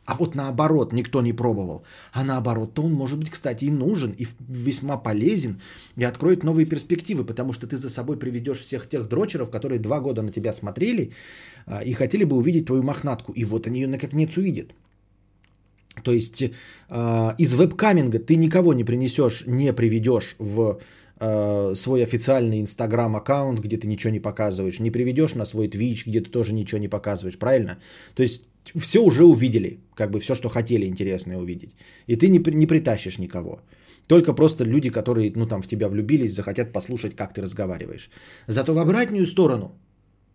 а вот наоборот, никто не пробовал. А наоборот-то он может быть, кстати, и нужен, и весьма полезен, и откроет новые перспективы, потому что ты за собой приведешь всех тех дрочеров, которые два года на тебя смотрели а, и хотели бы увидеть твою мохнатку. И вот они ее наконец увидят. То есть э, из вебкаминга ты никого не принесешь, не приведешь в э, свой официальный инстаграм аккаунт, где ты ничего не показываешь, не приведешь на свой Twitch, где ты тоже ничего не показываешь, правильно? То есть все уже увидели, как бы все, что хотели интересное увидеть. И ты не, не притащишь никого. Только просто люди, которые ну, там, в тебя влюбились, захотят послушать, как ты разговариваешь. Зато в обратную сторону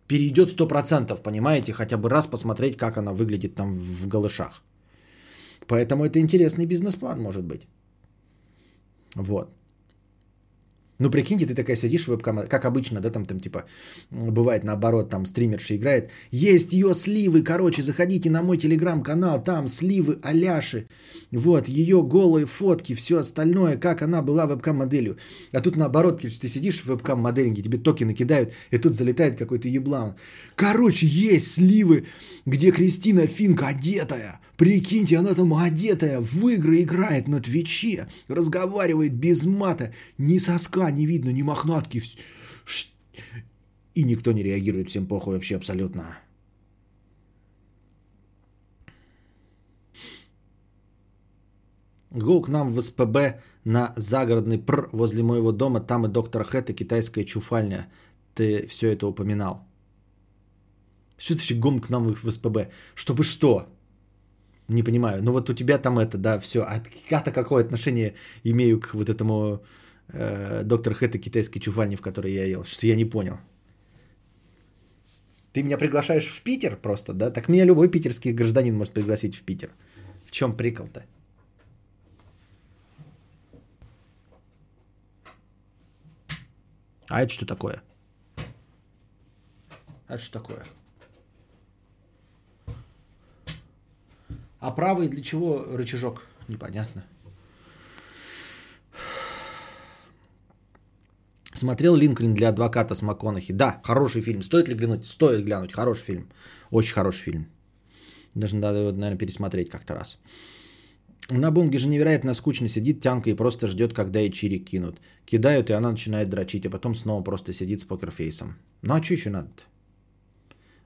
перейдет 100%, понимаете, хотя бы раз посмотреть, как она выглядит там в голышах. Поэтому это интересный бизнес-план может быть. Вот. Ну, прикиньте, ты такая сидишь в вебкам, как обычно, да, там, там, типа, бывает наоборот, там, стримерша играет. Есть ее сливы, короче, заходите на мой телеграм-канал, там сливы Аляши, вот, ее голые фотки, все остальное, как она была вебкам-моделью. А тут наоборот, ты сидишь в вебкам-моделинге, тебе токены кидают, и тут залетает какой-то еблан. Короче, есть сливы, где Кристина Финка одетая, прикиньте, она там одетая, в игры играет на Твиче, разговаривает без мата, не соска не видно, ни мохнатки. И никто не реагирует, всем похуй вообще абсолютно. Го к нам в СПБ на загородный пр возле моего дома, там и доктор Хэт, и китайская чуфальня. Ты все это упоминал. Что значит гом к нам в СПБ? Чтобы что? Не понимаю. Ну вот у тебя там это, да, все. А я-то какое отношение имею к вот этому доктор Хэт и китайской чувальни, в которой я ел. Что я не понял. Ты меня приглашаешь в Питер просто, да? Так меня любой питерский гражданин может пригласить в Питер. В чем прикол-то? А это что такое? А это что такое? А правый для чего рычажок? Непонятно. Смотрел Линкольн для адвоката с МакКонахи? Да, хороший фильм. Стоит ли глянуть? Стоит глянуть. Хороший фильм. Очень хороший фильм. Даже надо его, наверное, пересмотреть как-то раз. На бунге же невероятно скучно сидит тянка и просто ждет, когда ей чирик кинут. Кидают, и она начинает дрочить, а потом снова просто сидит с покерфейсом. Ну а что еще надо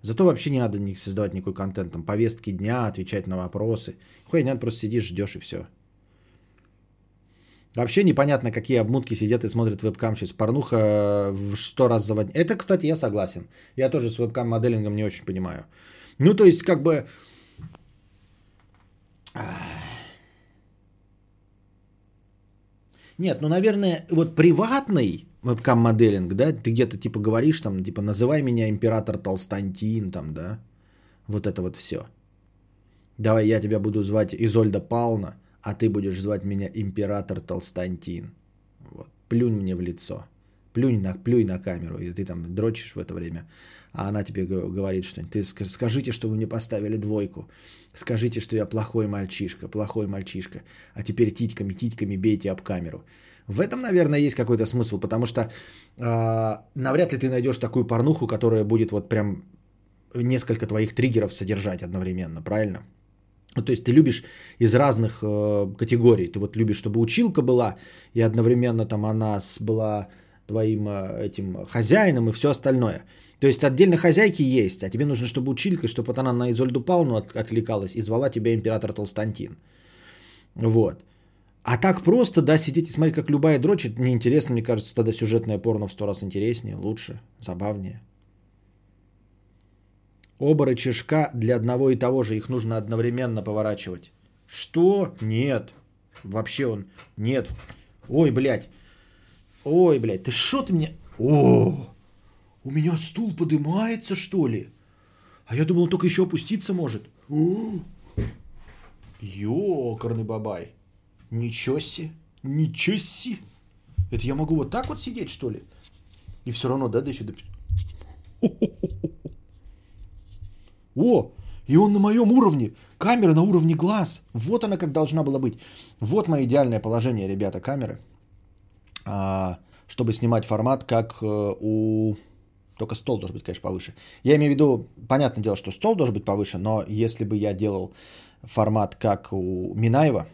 Зато вообще не надо создавать никакой контент, там повестки дня, отвечать на вопросы. Хуй, не надо, просто сидишь, ждешь и все. Вообще непонятно, какие обмутки сидят и смотрят вебкам сейчас. Порнуха в сто раз заводит. Это, кстати, я согласен. Я тоже с вебкам-моделингом не очень понимаю. Ну, то есть, как бы... Нет, ну, наверное, вот приватный вебкам-моделинг, да, ты где-то типа говоришь там, типа, называй меня император Толстантин, там, да, вот это вот все. Давай я тебя буду звать Изольда Пална, а ты будешь звать меня император Толстантин. Вот. Плюнь мне в лицо. Плюнь на, плюнь на камеру, и ты там дрочишь в это время. А она тебе говорит что-нибудь. Ты скажите, что вы мне поставили двойку. Скажите, что я плохой мальчишка, плохой мальчишка. А теперь титьками, титьками бейте об камеру. В этом, наверное, есть какой-то смысл, потому что э, навряд ли ты найдешь такую порнуху, которая будет вот прям несколько твоих триггеров содержать одновременно, правильно? Ну, то есть ты любишь из разных э, категорий. Ты вот любишь, чтобы училка была, и одновременно там она была твоим э, этим хозяином и все остальное. То есть отдельно хозяйки есть, а тебе нужно, чтобы училка, чтобы вот она на Изольду Павловну от, откликалась и звала тебя император Толстантин. Вот. А так просто, да, сидеть и смотреть, как любая дрочит, неинтересно, мне кажется, тогда сюжетное порно в сто раз интереснее, лучше, забавнее. Оба рычажка для одного и того же, их нужно одновременно поворачивать. Что? Нет. Вообще он... Нет. Ой, блядь. Ой, блядь, ты что ты мне... О, у меня стул поднимается, что ли? А я думал, он только еще опуститься может. Ёкарный бабай. Ничего себе. Ничего себе. Это я могу вот так вот сидеть, что ли? И все равно, да, да еще... О, и он на моем уровне. Камера на уровне глаз. Вот она как должна была быть. Вот мое идеальное положение, ребята, камеры. А, чтобы снимать формат, как э, у... Только стол должен быть, конечно, повыше. Я имею в виду, понятное дело, что стол должен быть повыше, но если бы я делал формат, как у Минаева,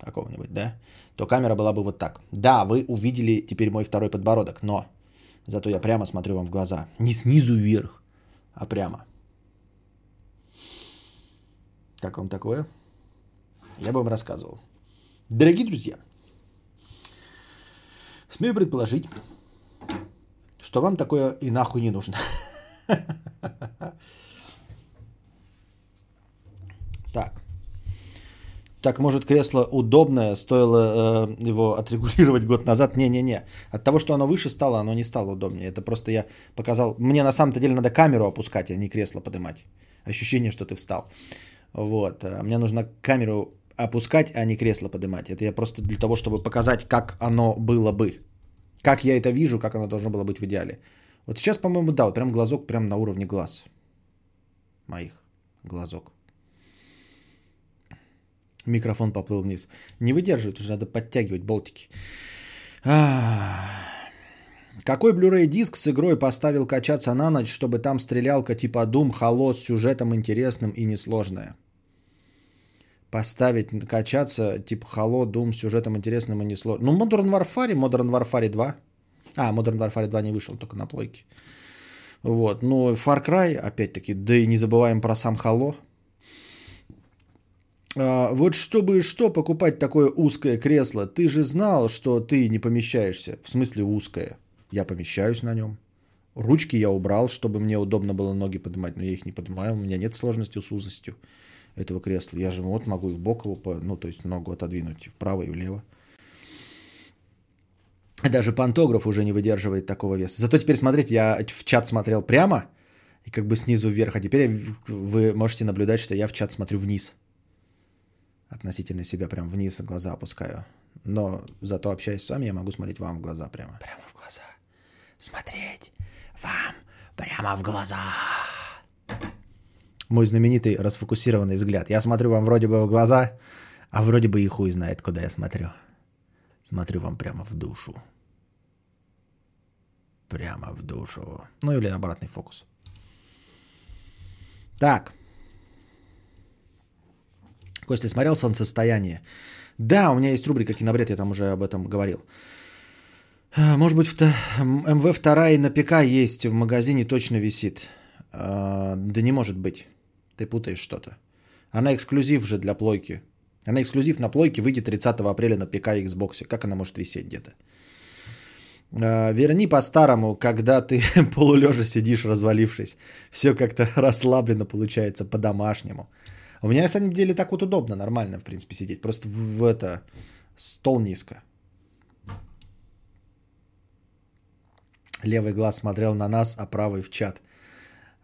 какого-нибудь, да, то камера была бы вот так. Да, вы увидели теперь мой второй подбородок, но зато я прямо смотрю вам в глаза. Не снизу вверх, а прямо. Как вам такое? Я бы вам рассказывал. Дорогие друзья, смею предположить, что вам такое и нахуй не нужно. Так. Так, может, кресло удобное, стоило э, его отрегулировать год назад? Не-не-не. От того, что оно выше стало, оно не стало удобнее. Это просто я показал. Мне на самом-то деле надо камеру опускать, а не кресло поднимать. Ощущение, что ты встал. Вот. Э, мне нужно камеру опускать, а не кресло поднимать. Это я просто для того, чтобы показать, как оно было бы. Как я это вижу, как оно должно было быть в идеале. Вот сейчас, по-моему, да, вот прям глазок прям на уровне глаз. Моих глазок. Микрофон поплыл вниз. Не выдерживает, уже надо подтягивать болтики. Какой Blu-ray диск с игрой поставил качаться на ночь, чтобы там стрелялка типа Doom, Halo с сюжетом интересным и несложная? Поставить, качаться типа Halo, Doom с сюжетом интересным и несложным. Ну, Modern Warfare, Modern Warfare 2. А, Modern Warfare 2 не вышел, только на плойке. Вот, ну, Far Cry, опять-таки, да и не забываем про сам Halo. А, вот чтобы что покупать такое узкое кресло, ты же знал, что ты не помещаешься. В смысле узкое. Я помещаюсь на нем. Ручки я убрал, чтобы мне удобно было ноги поднимать, но я их не поднимаю. У меня нет сложности с узостью этого кресла. Я же вот могу и в бок его, ну, то есть ногу отодвинуть и вправо, и влево. Даже пантограф уже не выдерживает такого веса. Зато теперь, смотрите, я в чат смотрел прямо и как бы снизу вверх, а теперь вы можете наблюдать, что я в чат смотрю вниз. Относительно себя прям вниз глаза опускаю. Но зато общаясь с вами, я могу смотреть вам в глаза прямо. Прямо в глаза. Смотреть вам прямо в глаза. Мой знаменитый расфокусированный взгляд. Я смотрю вам вроде бы в глаза, а вроде бы и хуй знает, куда я смотрю. Смотрю вам прямо в душу. Прямо в душу. Ну или обратный фокус. Так. Костя смотрел «Солнцестояние»? Да, у меня есть рубрика «Кинобред», я там уже об этом говорил. А, Может быть, вто- МВ-2 и на ПК есть, в магазине точно висит. А, Да не может быть. Ты путаешь что-то. Она эксклюзив же для плойки. Она эксклюзив на плойке выйдет 30 апреля на ПК и Xbox. Как она может висеть где-то? А, Верни по-старому, когда ты полулежа сидишь, развалившись. Все как-то расслабленно получается, по-домашнему. У меня на самом деле так вот удобно, нормально, в принципе, сидеть. Просто в, в это стол низко. Левый глаз смотрел на нас, а правый в чат.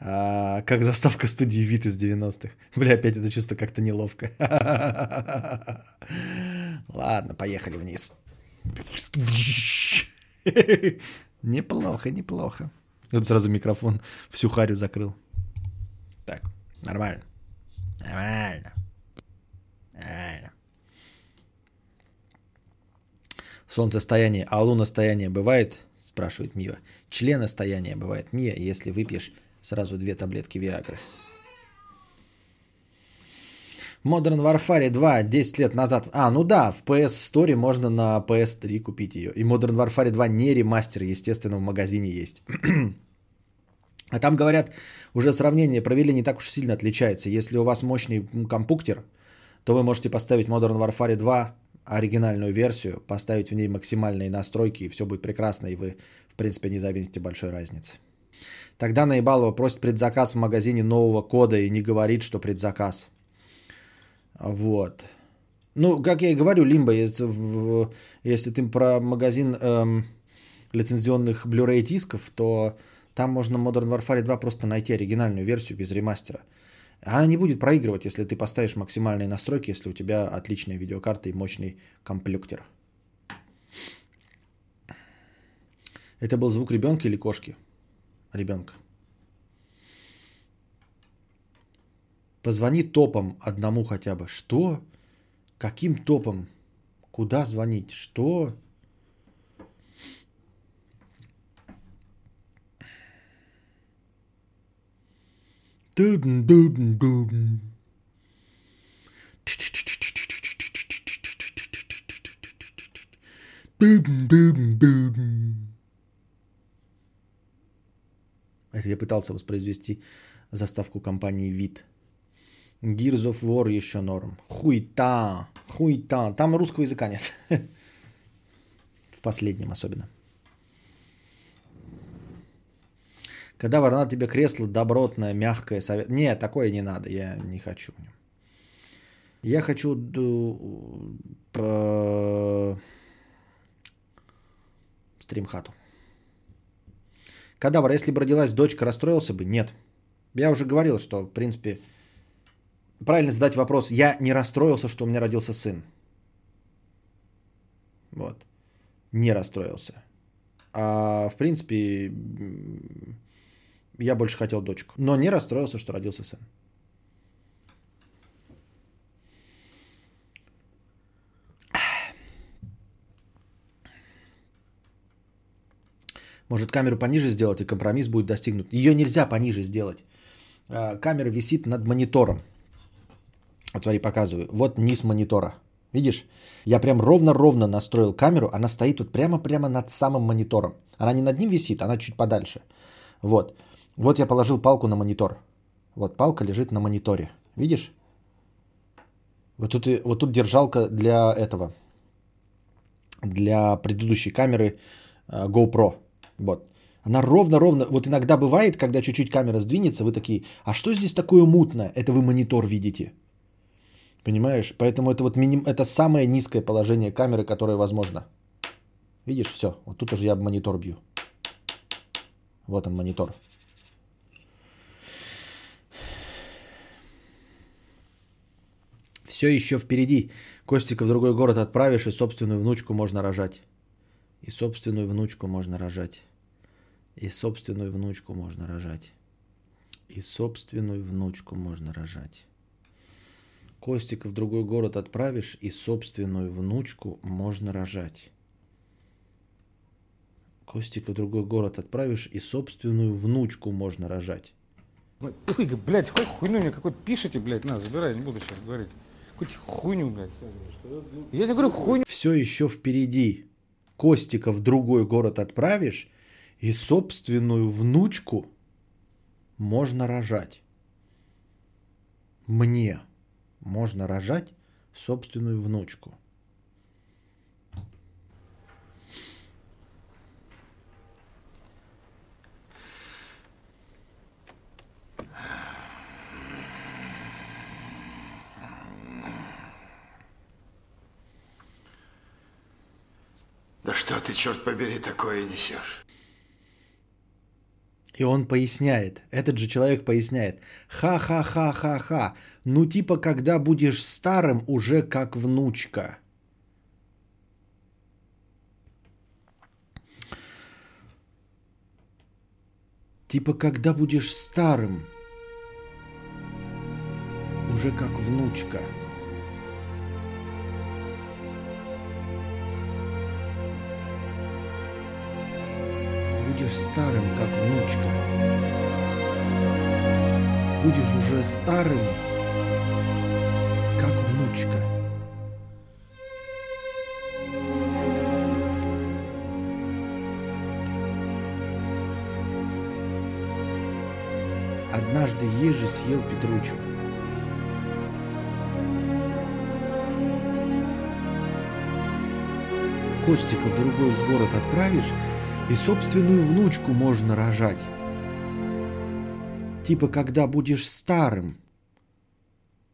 А, как заставка студии вид из 90-х. Бля, опять это чувство как-то неловко. Ладно, поехали вниз. Неплохо, неплохо. Вот сразу микрофон всю харю закрыл. Так, нормально. Нормально. Нормально. Солнцестояние, а луностояние бывает? Спрашивает Мия. Членостояние бывает, Мия, если выпьешь сразу две таблетки Виагры. Modern Warfare 2 10 лет назад. А, ну да, в PS Store можно на PS3 купить ее. И Modern Warfare 2 не ремастер, естественно, в магазине есть. А там говорят, уже сравнение провели не так уж сильно отличается. Если у вас мощный компьютер, то вы можете поставить Modern Warfare 2 оригинальную версию, поставить в ней максимальные настройки, и все будет прекрасно, и вы, в принципе, не заметите большой разницы. Тогда Наебалова просит предзаказ в магазине нового кода и не говорит, что предзаказ. Вот. Ну, как я и говорю, Лимба, если, если ты про магазин эм, лицензионных Blu-ray дисков, то там можно Modern Warfare 2 просто найти оригинальную версию без ремастера. Она не будет проигрывать, если ты поставишь максимальные настройки, если у тебя отличная видеокарта и мощный комплюктер. Это был звук ребенка или кошки? Ребенка. Позвони топом одному хотя бы. Что? Каким топом? Куда звонить? Что? Дудн-дудн-дудн. Дудн-дудн-дудн. Это я пытался воспроизвести заставку компании ВИД. Gears of War еще норм. Хуйта, хуйта. Там русского языка нет. В последнем особенно. Когда ворна тебе кресло добротное, мягкое, совет... Не, такое не надо, я не хочу. Я хочу стримхату. Кадавр, если бы родилась дочка, расстроился бы? Нет. Я уже говорил, что, в принципе, правильно задать вопрос. Я не расстроился, что у меня родился сын. Вот. Не расстроился. А, в принципе, я больше хотел дочку. Но не расстроился, что родился сын. Может, камеру пониже сделать, и компромисс будет достигнут. Ее нельзя пониже сделать. А, Камера висит над монитором. Вот смотри, показываю. Вот низ монитора. Видишь? Я прям ровно-ровно настроил камеру. Она стоит вот прямо-прямо над самым монитором. Она не над ним висит, она чуть подальше. Вот. Вот я положил палку на монитор. Вот палка лежит на мониторе. Видишь? Вот тут, вот тут держалка для этого. Для предыдущей камеры э, GoPro. Вот. Она ровно-ровно, вот иногда бывает, когда чуть-чуть камера сдвинется, вы такие, а что здесь такое мутное? Это вы монитор видите. Понимаешь? Поэтому это вот миним, это самое низкое положение камеры, которое возможно. Видишь, все. Вот тут уже я монитор бью. Вот он монитор. Все еще впереди. Костика в другой город отправишь, и собственную внучку можно рожать. И собственную внучку можно рожать. И собственную внучку можно рожать. И собственную внучку можно рожать. Костика в другой город отправишь, и собственную внучку можно рожать. Костика в другой город отправишь, и собственную внучку можно рожать. Блядь, какой хуйню мне какой-то пишете, блядь, на, забирай, не буду сейчас говорить. Хоть хуйню, блядь. Я не говорю хуйню. Все еще впереди. Костика в другой город отправишь, и собственную внучку можно рожать. Мне можно рожать собственную внучку. Что ты, черт побери, такое несешь? И он поясняет, этот же человек поясняет, ха-ха-ха-ха-ха, ну типа когда будешь старым уже как внучка. Типа когда будешь старым уже как внучка. Будешь старым, как внучка. Будешь уже старым, как внучка. Однажды ежи съел Петручу. Костика в другой город отправишь, и собственную внучку можно рожать. Типа, когда будешь старым,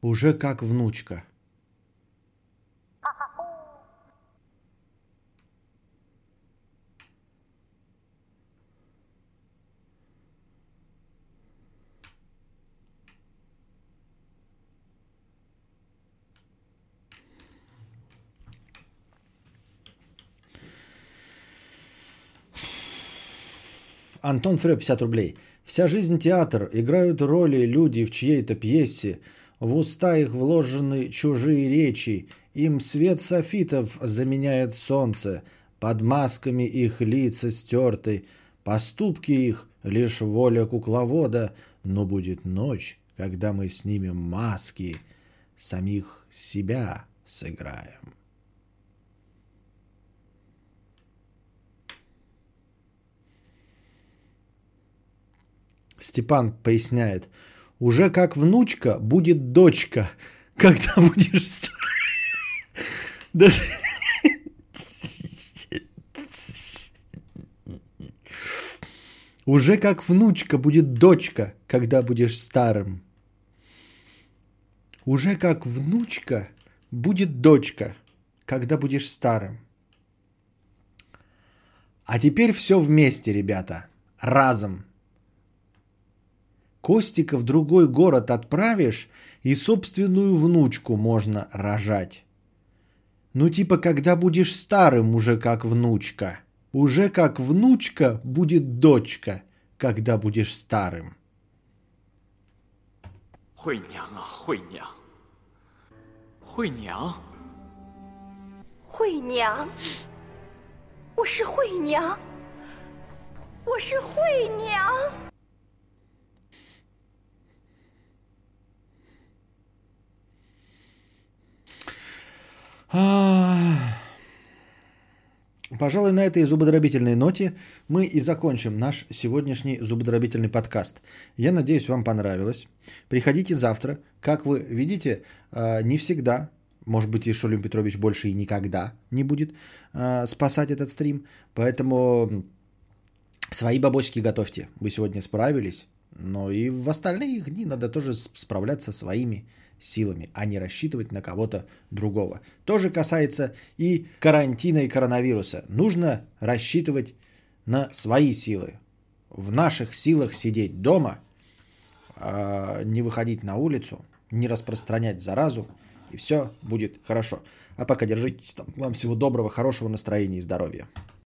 уже как внучка. Антон Фрё, 50 рублей. Вся жизнь театр. Играют роли люди в чьей-то пьесе. В уста их вложены чужие речи. Им свет софитов заменяет солнце. Под масками их лица стерты. Поступки их лишь воля кукловода. Но будет ночь, когда мы снимем маски. Самих себя сыграем. Степан поясняет. Уже как внучка будет дочка, когда будешь... ста- Да... Уже как внучка будет дочка, когда будешь старым. Уже как внучка будет дочка, когда будешь старым. А теперь все вместе, ребята. Разом. Костика в другой город отправишь, и собственную внучку можно рожать. Ну типа, когда будешь старым уже как внучка. Уже как внучка будет дочка, когда будешь старым. 惠娘啊，惠娘，惠娘，惠娘，我是惠娘，我是惠娘。 Пожалуй, на этой зубодробительной ноте мы и закончим наш сегодняшний зубодробительный подкаст. Я надеюсь, вам понравилось. Приходите завтра. Как вы видите, а, не всегда, может быть, и Шулюм Петрович больше и никогда не будет а, спасать этот стрим. Поэтому свои бабосики готовьте. Вы сегодня справились. Но и в остальные дни надо тоже справляться своими силами, а не рассчитывать на кого-то другого. Тоже касается и карантина и коронавируса. Нужно рассчитывать на свои силы. В наших силах сидеть дома, а, не выходить на улицу, не распространять заразу, и все будет хорошо. А пока держитесь там. Вам всего доброго, хорошего настроения и здоровья.